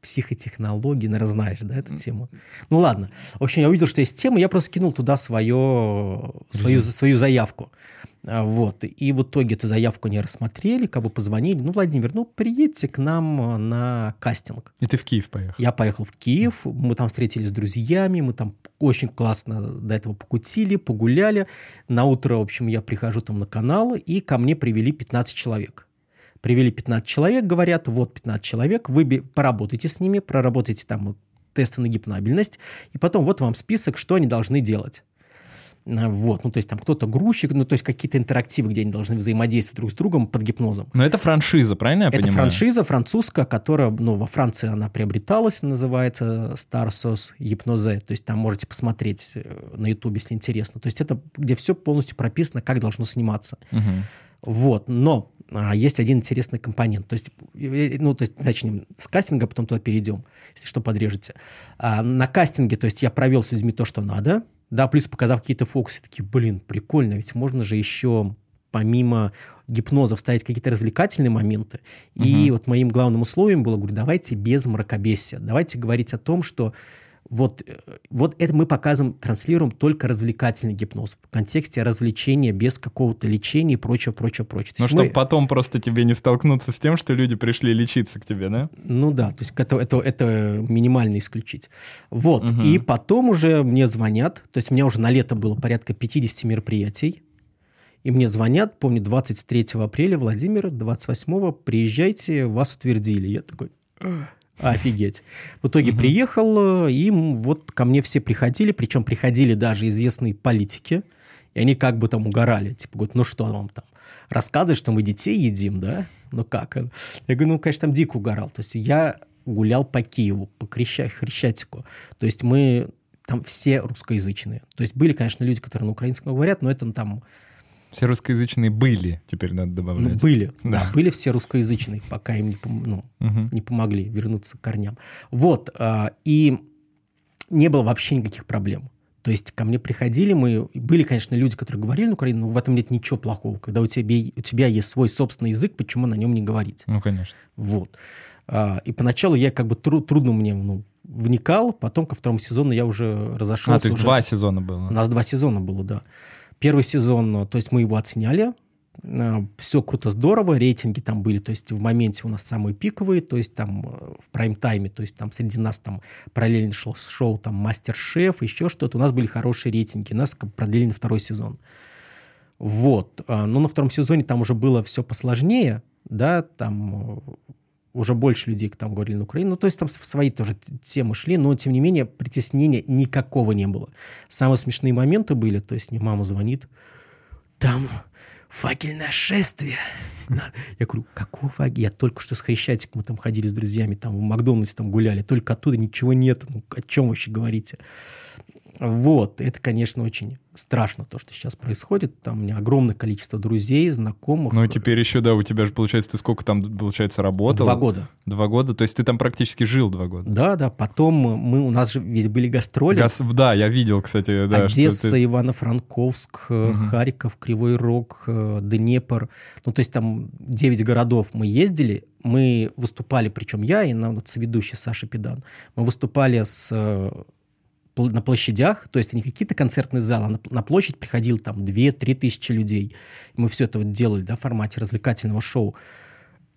психотехнологий, наверное, знаешь, да, эту тему? Ну ладно, в общем, я увидел, что есть тема, я просто кинул туда свое, свою, свою заявку. А, вот. И в итоге эту заявку не рассмотрели, как бы позвонили. Ну, Владимир, ну, приедьте к нам а, на кастинг. И ты в Киев поехал? Я поехал в Киев. Мы там встретились с друзьями. Мы там очень классно до этого покутили, погуляли. На утро, в общем, я прихожу там на канал, и ко мне привели 15 человек. Привели 15 человек, говорят, вот 15 человек, вы поработайте с ними, проработайте там тесты на гипнабельность, и потом вот вам список, что они должны делать. Вот, ну, то есть там кто-то грузчик, ну, то есть какие-то интерактивы, где они должны взаимодействовать друг с другом под гипнозом. Но это франшиза, правильно я это понимаю? Это франшиза французская, которая, ну, во Франции она приобреталась, называется Starsos Hypnose, то есть там можете посмотреть э, на ютубе, если интересно. То есть это где все полностью прописано, как должно сниматься. Угу. Вот, но а, есть один интересный компонент. То есть, ну, то есть начнем с кастинга, потом туда перейдем, если что, подрежете. А, на кастинге, то есть я провел с людьми то, что надо, да, плюс показав какие-то фокусы, такие, блин, прикольно, ведь можно же еще помимо гипноза вставить какие-то развлекательные моменты. Угу. И вот моим главным условием было, говорю, давайте без мракобесия, давайте говорить о том, что вот, э, вот это мы показываем, транслируем только развлекательный гипноз в контексте развлечения без какого-то лечения и прочего, прочего, прочего. Ну, чтобы мы... потом просто тебе не столкнуться с тем, что люди пришли лечиться к тебе, да? Ну да, то есть это, это, это минимально исключить. Вот, угу. и потом уже мне звонят, то есть у меня уже на лето было порядка 50 мероприятий, и мне звонят, помню, 23 апреля, Владимир, 28 приезжайте, вас утвердили. Я такой, Офигеть. В итоге угу. приехал, и вот ко мне все приходили, причем приходили даже известные политики, и они как бы там угорали. Типа, говорят, ну что вам там, рассказывать, что мы детей едим, да? Ну как? Я говорю, ну, конечно, там дико угорал. То есть я гулял по Киеву, по Хрещатику. То есть мы там все русскоязычные. То есть были, конечно, люди, которые на украинском говорят, но это там все русскоязычные были, теперь надо добавлять. Ну, были, <laughs> да. Были все русскоязычные, пока им не, ну, угу. не помогли вернуться к корням. Вот, э, и не было вообще никаких проблем. То есть ко мне приходили, мы были, конечно, люди, которые говорили на Украине, но в этом нет ничего плохого. Когда у тебя, у тебя есть свой собственный язык, почему на нем не говорить? Ну, конечно. Вот. А, и поначалу я как бы тру, трудно мне ну, вникал, потом ко второму сезону я уже разошелся. А, то есть уже... два сезона было? У нас два сезона было, да. Первый сезон, то есть мы его оценяли, а, все круто, здорово, рейтинги там были, то есть в моменте у нас самые пиковые, то есть там э, в прайм-тайме, то есть там среди нас там параллельно шел шоу там Мастер-шеф, еще что-то, у нас были хорошие рейтинги, нас продлили на второй сезон. Вот, но на втором сезоне там уже было все посложнее, да, там э, уже больше людей там говорили на Украине. Ну, то есть там свои тоже темы шли, но, тем не менее, притеснения никакого не было. Самые смешные моменты были, то есть мне мама звонит, там факельное шествие. <laughs> Я говорю, какого фаги? Я только что с Хрещатиком мы там ходили с друзьями, там в Макдональдс там гуляли, только оттуда ничего нет. Ну, о чем вообще говорите? Вот, это, конечно, очень страшно, то, что сейчас происходит. Там у меня огромное количество друзей, знакомых. Ну, теперь еще, да, у тебя же, получается, ты сколько там, получается, работал? Два года. Два года? То есть ты там практически жил два года? Да, да. Потом мы, у нас же ведь были гастроли. Гас, да, я видел, кстати. Да, Одесса, ты... Ивано-Франковск, угу. Харьков, Кривой Рог, э, Днепр. Ну, то есть там 9 городов мы ездили, мы выступали, причем я и на вот, соведущий Саша Педан, мы выступали с на площадях, то есть не какие-то концертные залы, а на, площадь приходил там 2-3 тысячи людей. Мы все это вот делали да, в формате развлекательного шоу.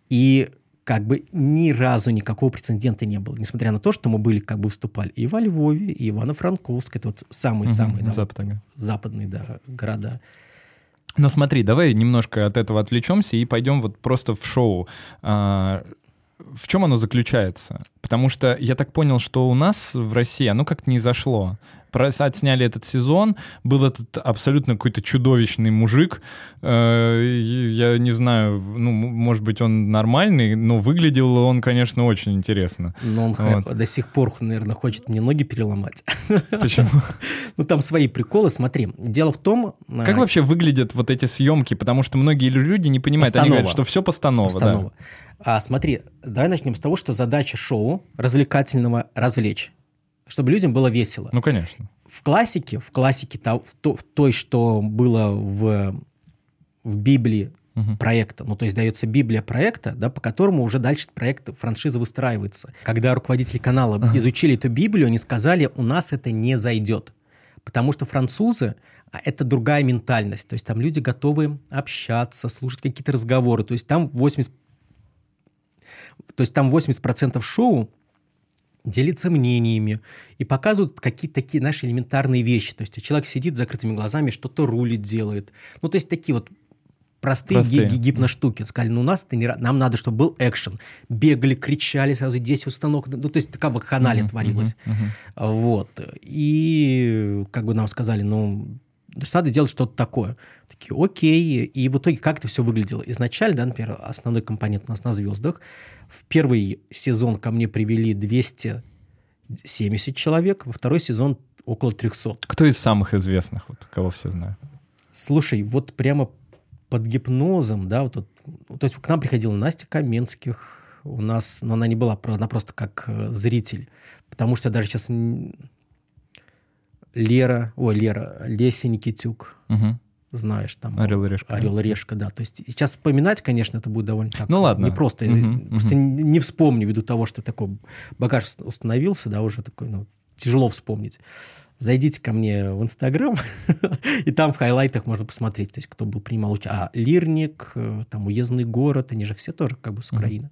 И как бы ни разу никакого прецедента не было, несмотря на то, что мы были, как бы выступали и во Львове, и Ивано-Франковск, это вот самые-самые угу, да, западные. Вот, западные да, города. Но смотри, давай немножко от этого отвлечемся и пойдем вот просто в шоу. В чем оно заключается? Потому что я так понял, что у нас в России оно как-то не зашло. Отсняли этот сезон, был этот абсолютно какой-то чудовищный мужик. Э, я не знаю, ну, может быть, он нормальный, но выглядел он, конечно, очень интересно. Но он вот. <laughs> до сих пор, наверное, хочет мне ноги переломать. <laughs> Почему? Ну, там свои приколы. Смотри, дело в том... Как а, вообще выглядят вот эти съемки? Потому что многие люди не понимают, они говорят, что все постанова. Постанова. А, смотри, давай начнем с того, что задача шоу развлекательного развлечь, чтобы людям было весело. Ну, конечно. В классике, в классике, в, то, в той, что было в, в Библии угу. проекта, ну, то есть дается Библия проекта, да, по которому уже дальше проект франшизы выстраивается. Когда руководители канала угу. изучили эту Библию, они сказали, у нас это не зайдет. Потому что французы, а это другая ментальность. То есть там люди готовы общаться, слушать какие-то разговоры. То есть там 80 то есть там 80% шоу делится мнениями и показывают какие-то такие наши элементарные вещи. То есть человек сидит с закрытыми глазами, что-то рулит, делает. Ну, то есть такие вот простые, простые. гипноштуки. Сказали, ну, у нас это не... Нам надо, чтобы был экшен. Бегали, кричали, сразу дети установок. Ну, то есть такая вакханалия uh-huh, творилась. Uh-huh, uh-huh. Вот. И как бы нам сказали, ну, надо делать что-то такое. Такие, окей. И в итоге как это все выглядело? Изначально, да, например, основной компонент у нас на звездах. В первый сезон ко мне привели 270 человек, во второй сезон около 300. Кто из самых известных, вот, кого все знают? Слушай, вот прямо под гипнозом, да, вот, вот то есть к нам приходила Настя Каменских, у нас, но она не была, она просто как э, зритель, потому что даже сейчас Лера, ой, Лера, Леся Никитюк, угу знаешь, там... Орел и Решка. Орел и Решка, да. То есть сейчас вспоминать, конечно, это будет довольно так... Ну ладно. Не просто. Угу, просто угу. не вспомню ввиду того, что такой багаж установился, да, уже такой, ну, тяжело вспомнить. Зайдите ко мне в Инстаграм, <laughs> и там в хайлайтах можно посмотреть, то есть кто был принимал участие. А Лирник, э, там Уездный город, они же все тоже как бы с Украины.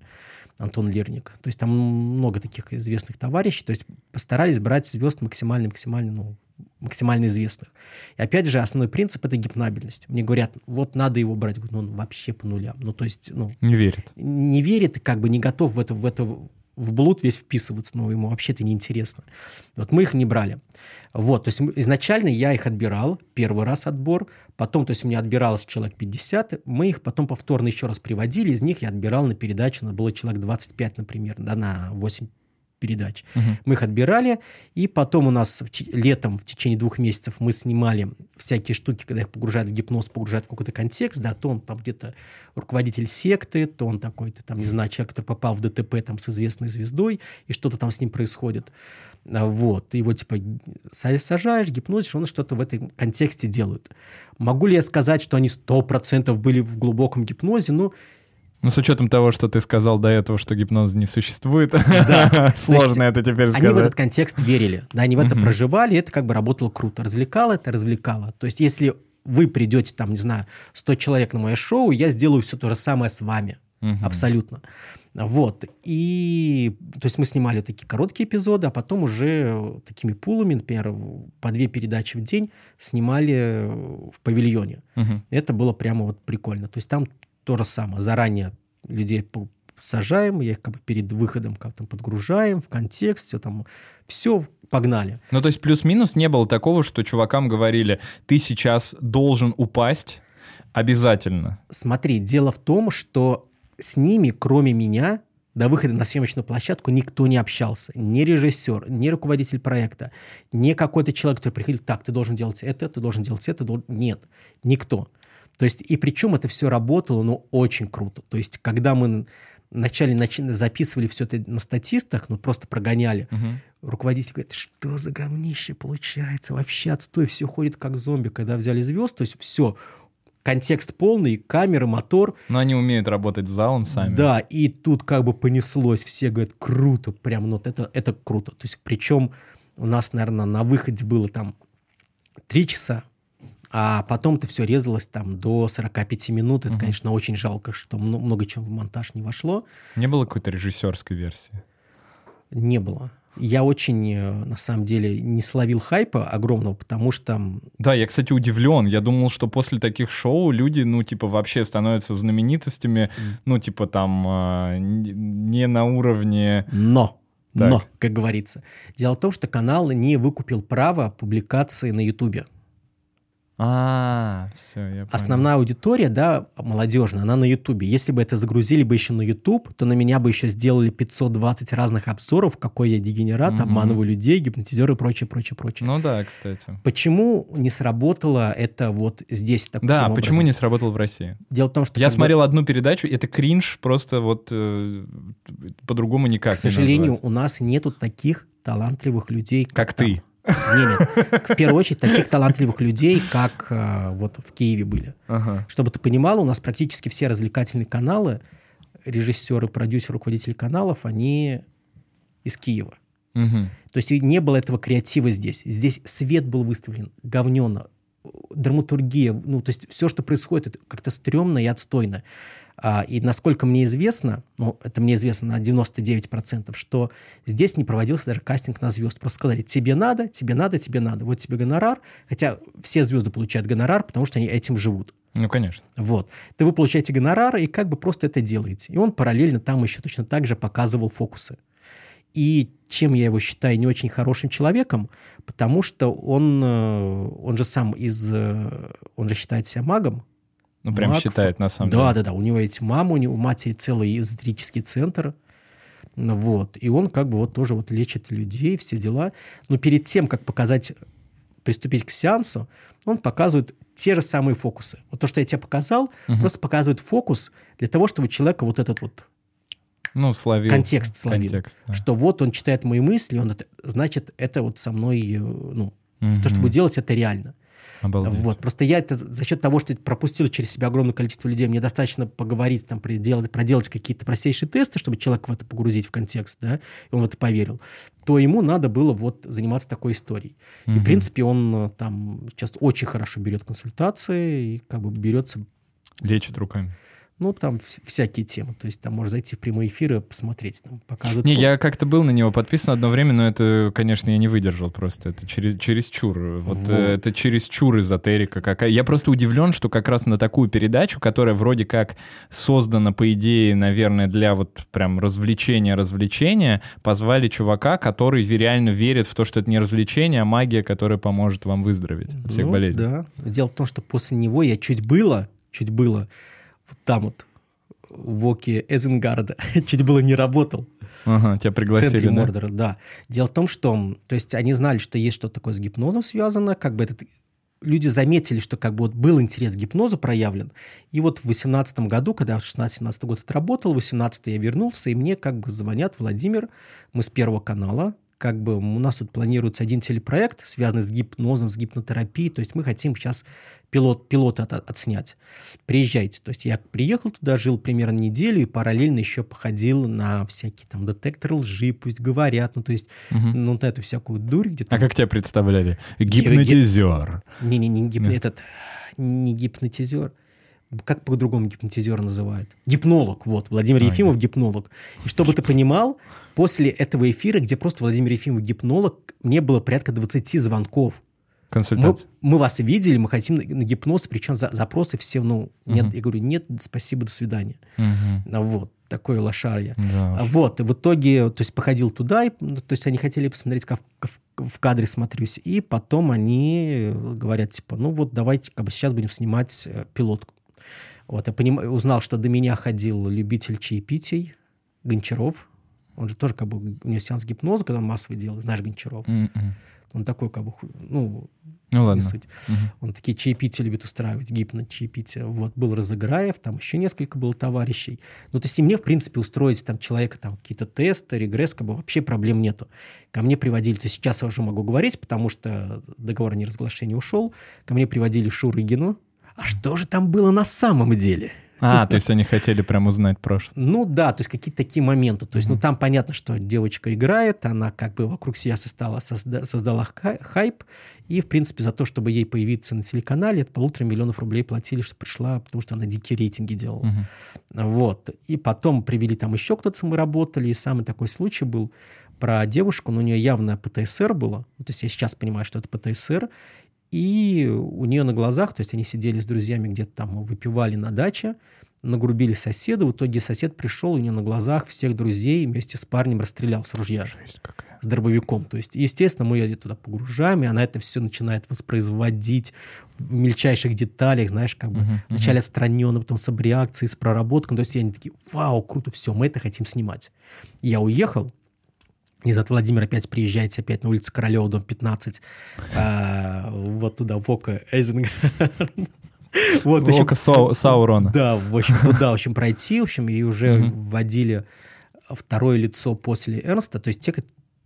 Антон Лирник. То есть там много таких известных товарищей. То есть постарались брать звезд максимально, максимально, ну, максимально известных. И опять же, основной принцип — это гипнабельность. Мне говорят, вот надо его брать. Говорю, ну, он вообще по нулям. Ну, то есть, ну... Не верит. Не верит и как бы не готов в это, в это в блуд весь вписываться, но ему вообще это неинтересно. Вот мы их не брали. Вот, то есть изначально я их отбирал, первый раз отбор, потом, то есть мне отбиралось человек 50, мы их потом повторно еще раз приводили, из них я отбирал на передачу, было человек 25, например, да, на 8 передач. Угу. Мы их отбирали, и потом у нас в летом, в течение двух месяцев, мы снимали всякие штуки, когда их погружают в гипноз, погружают в какой-то контекст, да, то он там где-то руководитель секты, то он такой-то, там, не знаю, человек, который попал в ДТП там с известной звездой, и что-то там с ним происходит. А, вот, его типа сажаешь, гипнозишь, он что-то в этом контексте делает. Могу ли я сказать, что они сто процентов были в глубоком гипнозе? Ну, ну, с учетом того, что ты сказал до этого, что гипноз не существует, да. <laughs> сложно это теперь сказать. Они в этот контекст верили, да, они в это проживали, и это как бы работало круто. Развлекало это, развлекало. То есть если вы придете, там, не знаю, 100 человек на мое шоу, я сделаю все то же самое с вами. Абсолютно. Вот. И, то есть мы снимали такие короткие эпизоды, а потом уже такими пулами, например, по две передачи в день снимали в павильоне. Угу. Это было прямо вот прикольно. То есть там то же самое. Заранее людей сажаем, я их как бы перед выходом как там подгружаем в контекст, все там, все погнали. Ну, то есть плюс-минус не было такого, что чувакам говорили, ты сейчас должен упасть обязательно. Смотри, дело в том, что с ними, кроме меня, до выхода на съемочную площадку никто не общался. Ни режиссер, ни руководитель проекта, ни какой-то человек, который приходил, так, ты должен делать это, ты должен делать это. Должен... Нет, никто. То есть, и причем это все работало, ну, очень круто. То есть, когда мы вначале нач... записывали все это на статистах, ну, просто прогоняли, угу. руководитель говорит, что за говнище получается, вообще отстой, все ходит как зомби, когда взяли звезд, то есть все, контекст полный, камера, мотор. Но они умеют работать с залом сами. Да, и тут как бы понеслось, все говорят, круто, прям, ну, вот это, это круто. То есть, причем у нас, наверное, на выходе было там три часа, а потом это все резалось там до 45 минут. Это, угу. конечно, очень жалко, что много чего в монтаж не вошло. Не было какой-то режиссерской версии? Не было я очень, э, на самом деле, не словил хайпа огромного, потому что... Да, я, кстати, удивлен. Я думал, что после таких шоу люди, ну, типа, вообще становятся знаменитостями, mm. ну, типа, там, э, не на уровне... Но! Так. Но, как говорится. Дело в том, что канал не выкупил право публикации на Ютубе. А, все, я понял. Основная аудитория, да, молодежная, она на Ютубе. Если бы это загрузили бы еще на Ютуб, то на меня бы еще сделали 520 разных обзоров, какой я дегенерат, mm-hmm. обманываю людей, гипнотизер и прочее, прочее, прочее. Ну да, кстати. Почему не сработало это вот здесь таким Да, образом? почему не сработало в России? Дело в том, что... Я смотрел бы... одну передачу, это кринж, просто вот э, по-другому никак К сожалению, у нас нету таких талантливых людей, как, как ты. Нет, нет. В первую очередь таких талантливых людей, как э, вот в Киеве были. Ага. Чтобы ты понимал, у нас практически все развлекательные каналы, режиссеры, продюсеры, руководители каналов, они из Киева. Угу. То есть не было этого креатива здесь. Здесь свет был выставлен говненно, драматургия, ну, то есть все, что происходит, это как-то стрёмно и отстойно. А, и насколько мне известно, ну, это мне известно на 99%, что здесь не проводился даже кастинг на звезд. Просто сказали, тебе надо, тебе надо, тебе надо. Вот тебе гонорар. Хотя все звезды получают гонорар, потому что они этим живут. Ну, конечно. Вот. Ты вы получаете гонорар и как бы просто это делаете. И он параллельно там еще точно так же показывал фокусы. И чем я его считаю не очень хорошим человеком, потому что он, э, он же сам из... Э, он же считает себя магом, ну, прям Мак, считает, на самом да, деле. Да, да, да. У него есть мама, у него у матери целый эзотерический центр. Вот. И он как бы вот тоже вот лечит людей, все дела. Но перед тем, как показать, приступить к сеансу, он показывает те же самые фокусы. Вот то, что я тебе показал, угу. просто показывает фокус для того, чтобы человека вот этот вот ну, словил. контекст словил. Контекст, да. Что вот он читает мои мысли, он это, значит, это вот со мной, э, ну, угу. то, что будет делать, это реально. Обалдеть. Вот. Просто я это за счет того, что пропустил через себя огромное количество людей, мне достаточно поговорить, там, проделать, проделать какие-то простейшие тесты, чтобы человек в это погрузить в контекст, да, и он в это поверил, то ему надо было вот заниматься такой историей. Угу. И, в принципе, он э, там сейчас очень хорошо берет консультации и как бы берется... Лечит руками. Ну, там всякие темы. То есть там можно зайти в прямой эфир и посмотреть. Там показывают... Не, я как-то был на него подписан одно время, но это, конечно, я не выдержал просто. Это через, через чур. Вот, вот. это через чур эзотерика какая. Я просто удивлен, что как раз на такую передачу, которая вроде как создана, по идее, наверное, для вот прям развлечения-развлечения, позвали чувака, который реально верит в то, что это не развлечение, а магия, которая поможет вам выздороветь от всех ну, болезней. Да. Дело в том, что после него я чуть было, чуть было вот там вот, в Оке Эзенгарда, <laughs> чуть было не работал. Ага, тебя пригласили, в центре да? Мордора, да. Дело в том, что, то есть они знали, что есть что-то такое с гипнозом связано, как бы этот люди заметили, что как бы вот был интерес к гипнозу проявлен. И вот в 18 году, когда я в 16-17 год отработал, в 18 я вернулся, и мне как бы звонят, Владимир, мы с Первого канала, как бы у нас тут планируется один телепроект, связанный с гипнозом, с гипнотерапией, то есть мы хотим сейчас пилот, пилот от, отснять. Приезжайте. То есть я приехал туда, жил примерно неделю и параллельно еще походил на всякие там детекторы лжи, пусть говорят, ну то есть угу. ну вот эту всякую дурь где-то. А как тебя представляли? Гипнотизер. Не-не-не, гип... этот, не гипнотизер как по-другому гипнотизер называют? Гипнолог, вот, Владимир а, Ефимов да. гипнолог. И чтобы ты понимал, после этого эфира, где просто Владимир Ефимов гипнолог, мне было порядка 20 звонков. Консультация. Мы, мы вас видели, мы хотим на, на гипноз, причем за, запросы все, ну, нет, угу. я говорю, нет, спасибо, до свидания. Угу. Вот, такое лошарье. Да. Вот, и в итоге, то есть походил туда, и, ну, то есть они хотели посмотреть, как, как в кадре смотрюсь, и потом они говорят, типа, ну вот давайте, как бы сейчас будем снимать э, пилотку. Вот, я поним... узнал, что до меня ходил любитель чаепитий, Гончаров. Он же тоже как бы, у него сеанс гипноза, когда он массовый делал, знаешь Гончаров. Mm-mm. Он такой как бы, ну, ну ладно. Суть. Угу. Он такие чаепития любит устраивать, гипно чаепития. Вот, был Разыграев, там еще несколько было товарищей. Ну, то есть и мне, в принципе, устроить там человека, там какие-то тесты, регресс, как бы вообще проблем нету. Ко мне приводили, то есть сейчас я уже могу говорить, потому что договор о неразглашении ушел. Ко мне приводили Шурыгину, а что же там было на самом деле? А, то есть они хотели прям узнать прошлое. Ну да, то есть какие-то такие моменты. То есть, ну там понятно, что девочка играет, она как бы вокруг себя создала, созда, создала хайп, и, в принципе, за то, чтобы ей появиться на телеканале, это полутора миллионов рублей платили, что пришла, потому что она дикие рейтинги делала. Угу. Вот. И потом привели там еще кто-то, мы работали, и самый такой случай был про девушку, но у нее явно ПТСР было. То есть я сейчас понимаю, что это ПТСР, и у нее на глазах, то есть они сидели с друзьями где-то там, выпивали на даче, нагрубили соседа. В итоге сосед пришел, у нее на глазах всех друзей вместе с парнем расстрелял с ружья. Жесть какая. С дробовиком. То есть, естественно, мы ее туда погружаем, и она это все начинает воспроизводить в мельчайших деталях, знаешь, как бы uh-huh, вначале uh-huh. отстраненно, потом с обреакцией, с проработкой. То есть они такие, вау, круто, все, мы это хотим снимать. Я уехал, и за Владимир опять приезжайте опять на улицу Королева, дом 15, а, вот туда, в Око Эйзенгар. <laughs> Вот, еще, Сау, Саурона. Да, в общем, туда, в общем, пройти, в общем, и уже вводили второе лицо после Эрнста, то есть те,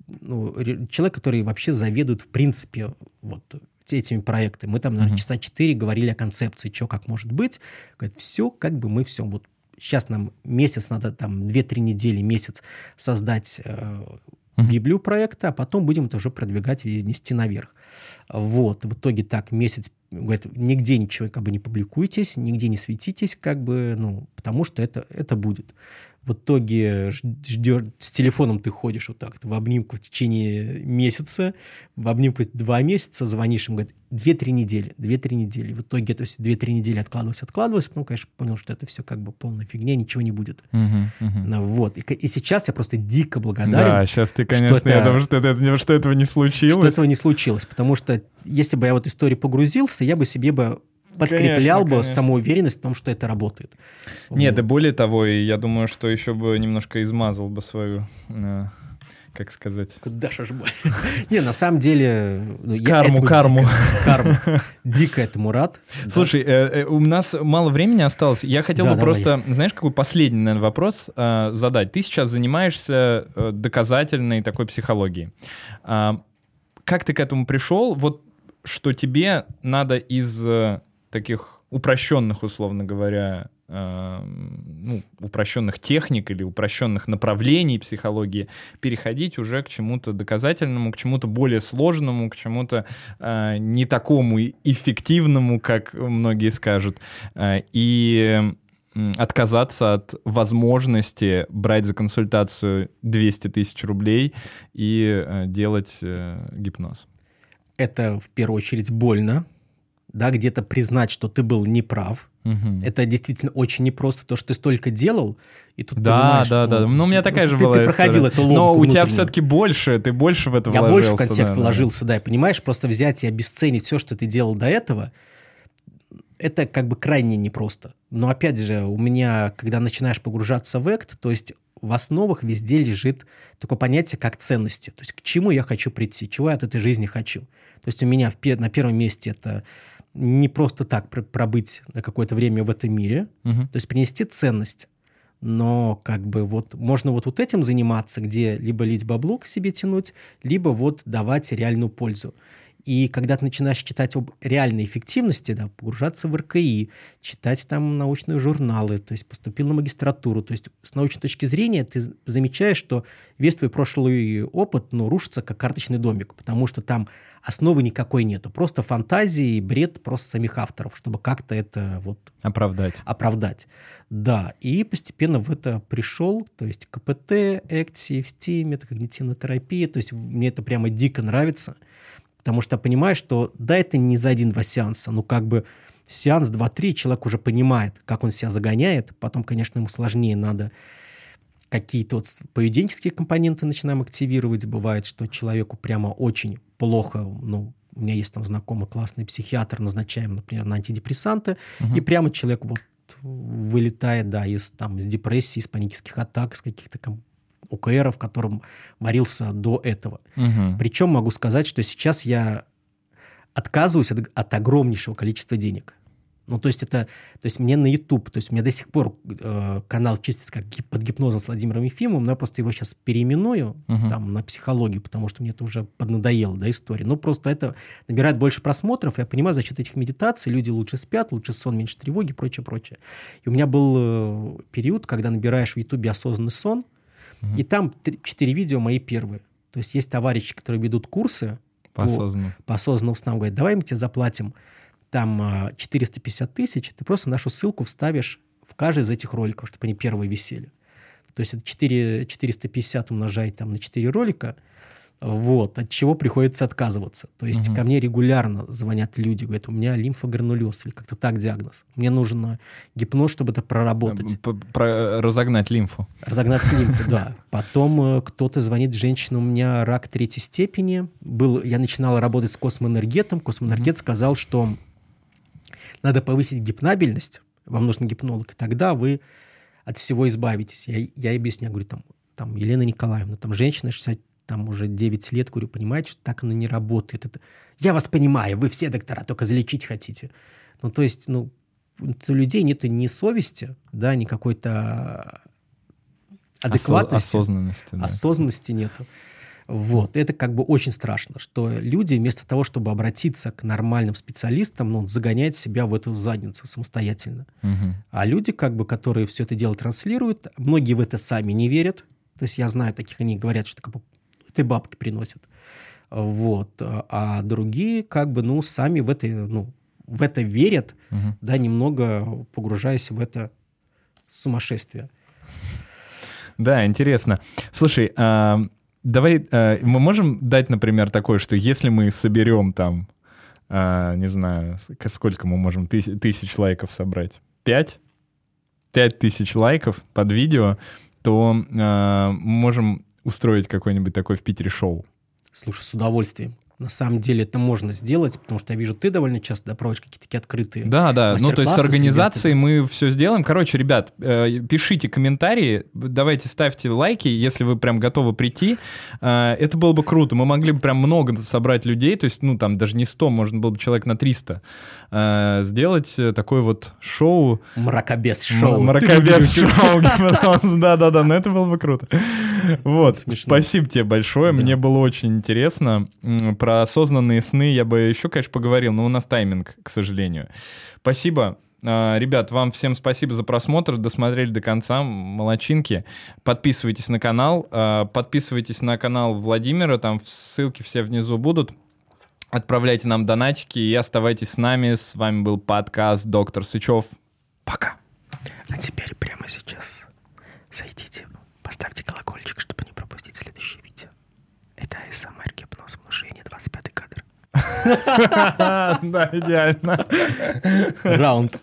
ну, человек, который вообще заведует, в принципе, вот этими проектами. Мы там, наверное, часа четыре говорили о концепции, что как может быть. Говорит, все, как бы мы все, вот сейчас нам месяц надо, там, две-три недели, месяц создать э, Библию проекта, а потом будем это уже продвигать и нести наверх. Вот, в итоге так, месяц, говорит, нигде ничего как бы не публикуйтесь, нигде не светитесь, как бы, ну, потому что это, это будет в итоге ждешь, с телефоном ты ходишь вот так, в обнимку в течение месяца, в обнимку два месяца, звонишь им, говорит, две-три недели, две-три недели. В итоге это все две-три недели откладывалось, откладывалось, потом, конечно, понял, что это все как бы полная фигня, ничего не будет. Uh-huh, uh-huh. Вот. И, и сейчас я просто дико благодарен. Да, сейчас ты, конечно, что это, я думаю, что, это, что этого не случилось. Что этого не случилось, потому что если бы я в эту историю погрузился, я бы себе бы подкреплял конечно, бы конечно. самоуверенность в том, что это работает. Нет, вот. и более того, я думаю, что еще бы немножко измазал бы свою э, как сказать? Куда ж боль? Не, на самом деле... Ну, карму, карму. <laughs> карму. Дико этому рад. Слушай, э, э, у нас мало времени осталось. Я хотел бы просто, знаешь, какой последний, наверное, вопрос э, задать. Ты сейчас занимаешься доказательной такой психологией. А, как ты к этому пришел? Вот что тебе надо из таких упрощенных, условно говоря, э, ну, упрощенных техник или упрощенных направлений психологии переходить уже к чему-то доказательному, к чему-то более сложному, к чему-то э, не такому эффективному, как многие скажут, э, и отказаться от возможности брать за консультацию 200 тысяч рублей и э, делать э, гипноз. Это в первую очередь больно, да, где-то признать, что ты был неправ. Угу. Это действительно очень непросто, то, что ты столько делал, и тут Да, да, да. Ну, у меня такая же ты, была Ты проходил это ломку Но у тебя все-таки больше, ты больше в это Я больше в контекст да, вложился, да. да, и понимаешь, просто взять и обесценить все, что ты делал до этого, это как бы крайне непросто. Но опять же, у меня, когда начинаешь погружаться в экт, то есть в основах везде лежит такое понятие, как ценности. То есть к чему я хочу прийти, чего я от этой жизни хочу. То есть у меня в, на первом месте это не просто так пробыть на какое-то время в этом мире, угу. то есть принести ценность. но как бы вот можно вот, вот этим заниматься, где либо лить бабло к себе тянуть, либо вот давать реальную пользу. И когда ты начинаешь читать об реальной эффективности, да, погружаться в РКИ, читать там научные журналы, то есть поступил на магистратуру, то есть с научной точки зрения ты замечаешь, что весь твой прошлый опыт ну, рушится как карточный домик, потому что там основы никакой нету, просто фантазии и бред просто самих авторов, чтобы как-то это вот... Оправдать. Оправдать, да. И постепенно в это пришел, то есть КПТ, ЭКТ, CFT, метакогнитивная терапия, то есть мне это прямо дико нравится, Потому что понимаешь, что да, это не за один-два сеанса, ну как бы сеанс два-три, человек уже понимает, как он себя загоняет. Потом, конечно, ему сложнее надо какие-то вот поведенческие компоненты начинаем активировать. Бывает, что человеку прямо очень плохо, ну, у меня есть там знакомый классный психиатр, назначаем, например, на антидепрессанты, угу. и прямо человек вот вылетает, да, из, там, из депрессии, из панических атак, из каких-то УКР, в котором варился до этого. Угу. Причем могу сказать, что сейчас я отказываюсь от, от огромнейшего количества денег. Ну, то есть это, то есть мне на YouTube, то есть у меня до сих пор э, канал чистится как под гипнозом с Владимиром Ефимовым, но я просто его сейчас переименую uh-huh. там на психологию, потому что мне это уже поднадоело, да, история. Ну, просто это набирает больше просмотров, я понимаю, за счет этих медитаций люди лучше спят, лучше сон, меньше тревоги, прочее, прочее. И у меня был э, период, когда набираешь в YouTube осознанный сон, Угу. И там четыре видео мои первые. То есть есть товарищи, которые ведут курсы по, осознанному. по осознанным снам. Говорят, давай мы тебе заплатим там 450 а, тысяч, ты просто нашу ссылку вставишь в каждый из этих роликов, чтобы они первые висели. То есть это 4, 450 умножать там на 4 ролика – вот, от чего приходится отказываться. То есть угу. ко мне регулярно звонят люди, говорят, у меня лимфогранулез или как-то так диагноз. Мне нужен гипноз, чтобы это проработать. Про разогнать лимфу. Разогнать <laughs> лимфу, да. Потом э, кто-то звонит, женщина, у меня рак третьей степени. Был, я начинала работать с космоэнергетом. Космоэнергет угу. сказал, что надо повысить гипнабельность, вам нужен гипнолог, и тогда вы от всего избавитесь. Я, я объясняю, говорю, там, там Елена Николаевна, там женщина 60 там уже 9 лет, говорю, понимаете, что так оно не работает. Это... Я вас понимаю, вы все доктора, только залечить хотите. Ну, то есть, ну, у людей нет ни совести, да, ни какой-то адекватности. осознанности. Да. Осознанности нету. Вот. Это как бы очень страшно, что люди вместо того, чтобы обратиться к нормальным специалистам, ну, загоняют себя в эту задницу самостоятельно. Угу. А люди, как бы, которые все это дело транслируют, многие в это сами не верят. То есть я знаю таких, они говорят, что этой бабки приносят. Вот. А другие как бы, ну, сами в это, ну, в это верят, угу. да, немного погружаясь в это сумасшествие. Да, интересно. Слушай, а, давай, а, мы можем дать, например, такое, что если мы соберем там, а, не знаю, сколько мы можем тысяч, тысяч лайков собрать? Пять? Пять тысяч лайков под видео, то а, можем устроить какое-нибудь такое в Питере шоу? Слушай, с удовольствием на самом деле это можно сделать, потому что я вижу, ты довольно часто проводишь какие-то такие открытые Да, да, ну то есть с организацией мы все сделаем. Короче, ребят, э, пишите комментарии, давайте ставьте лайки, если вы прям готовы прийти. Э, это было бы круто, мы могли бы прям много собрать людей, то есть, ну там даже не 100, можно было бы человек на 300 э, сделать такое вот шоу. Мракобес шоу. Мракобес шоу. Да-да-да, но это было бы круто. Вот, спасибо тебе большое, мне было очень интересно про про осознанные сны я бы еще, конечно, поговорил, но у нас тайминг, к сожалению. Спасибо. А, ребят, вам всем спасибо за просмотр, досмотрели до конца, молочинки. Подписывайтесь на канал, а, подписывайтесь на канал Владимира, там ссылки все внизу будут. Отправляйте нам донатики и оставайтесь с нами. С вами был подкаст Доктор Сычев. Пока. А теперь прямо сейчас зайдите, поставьте колокольчик, чтобы не пропустить следующее видео. Это АСМР гипноз внушение, 25 кадр. <laughs> Да, идеально. Раунд.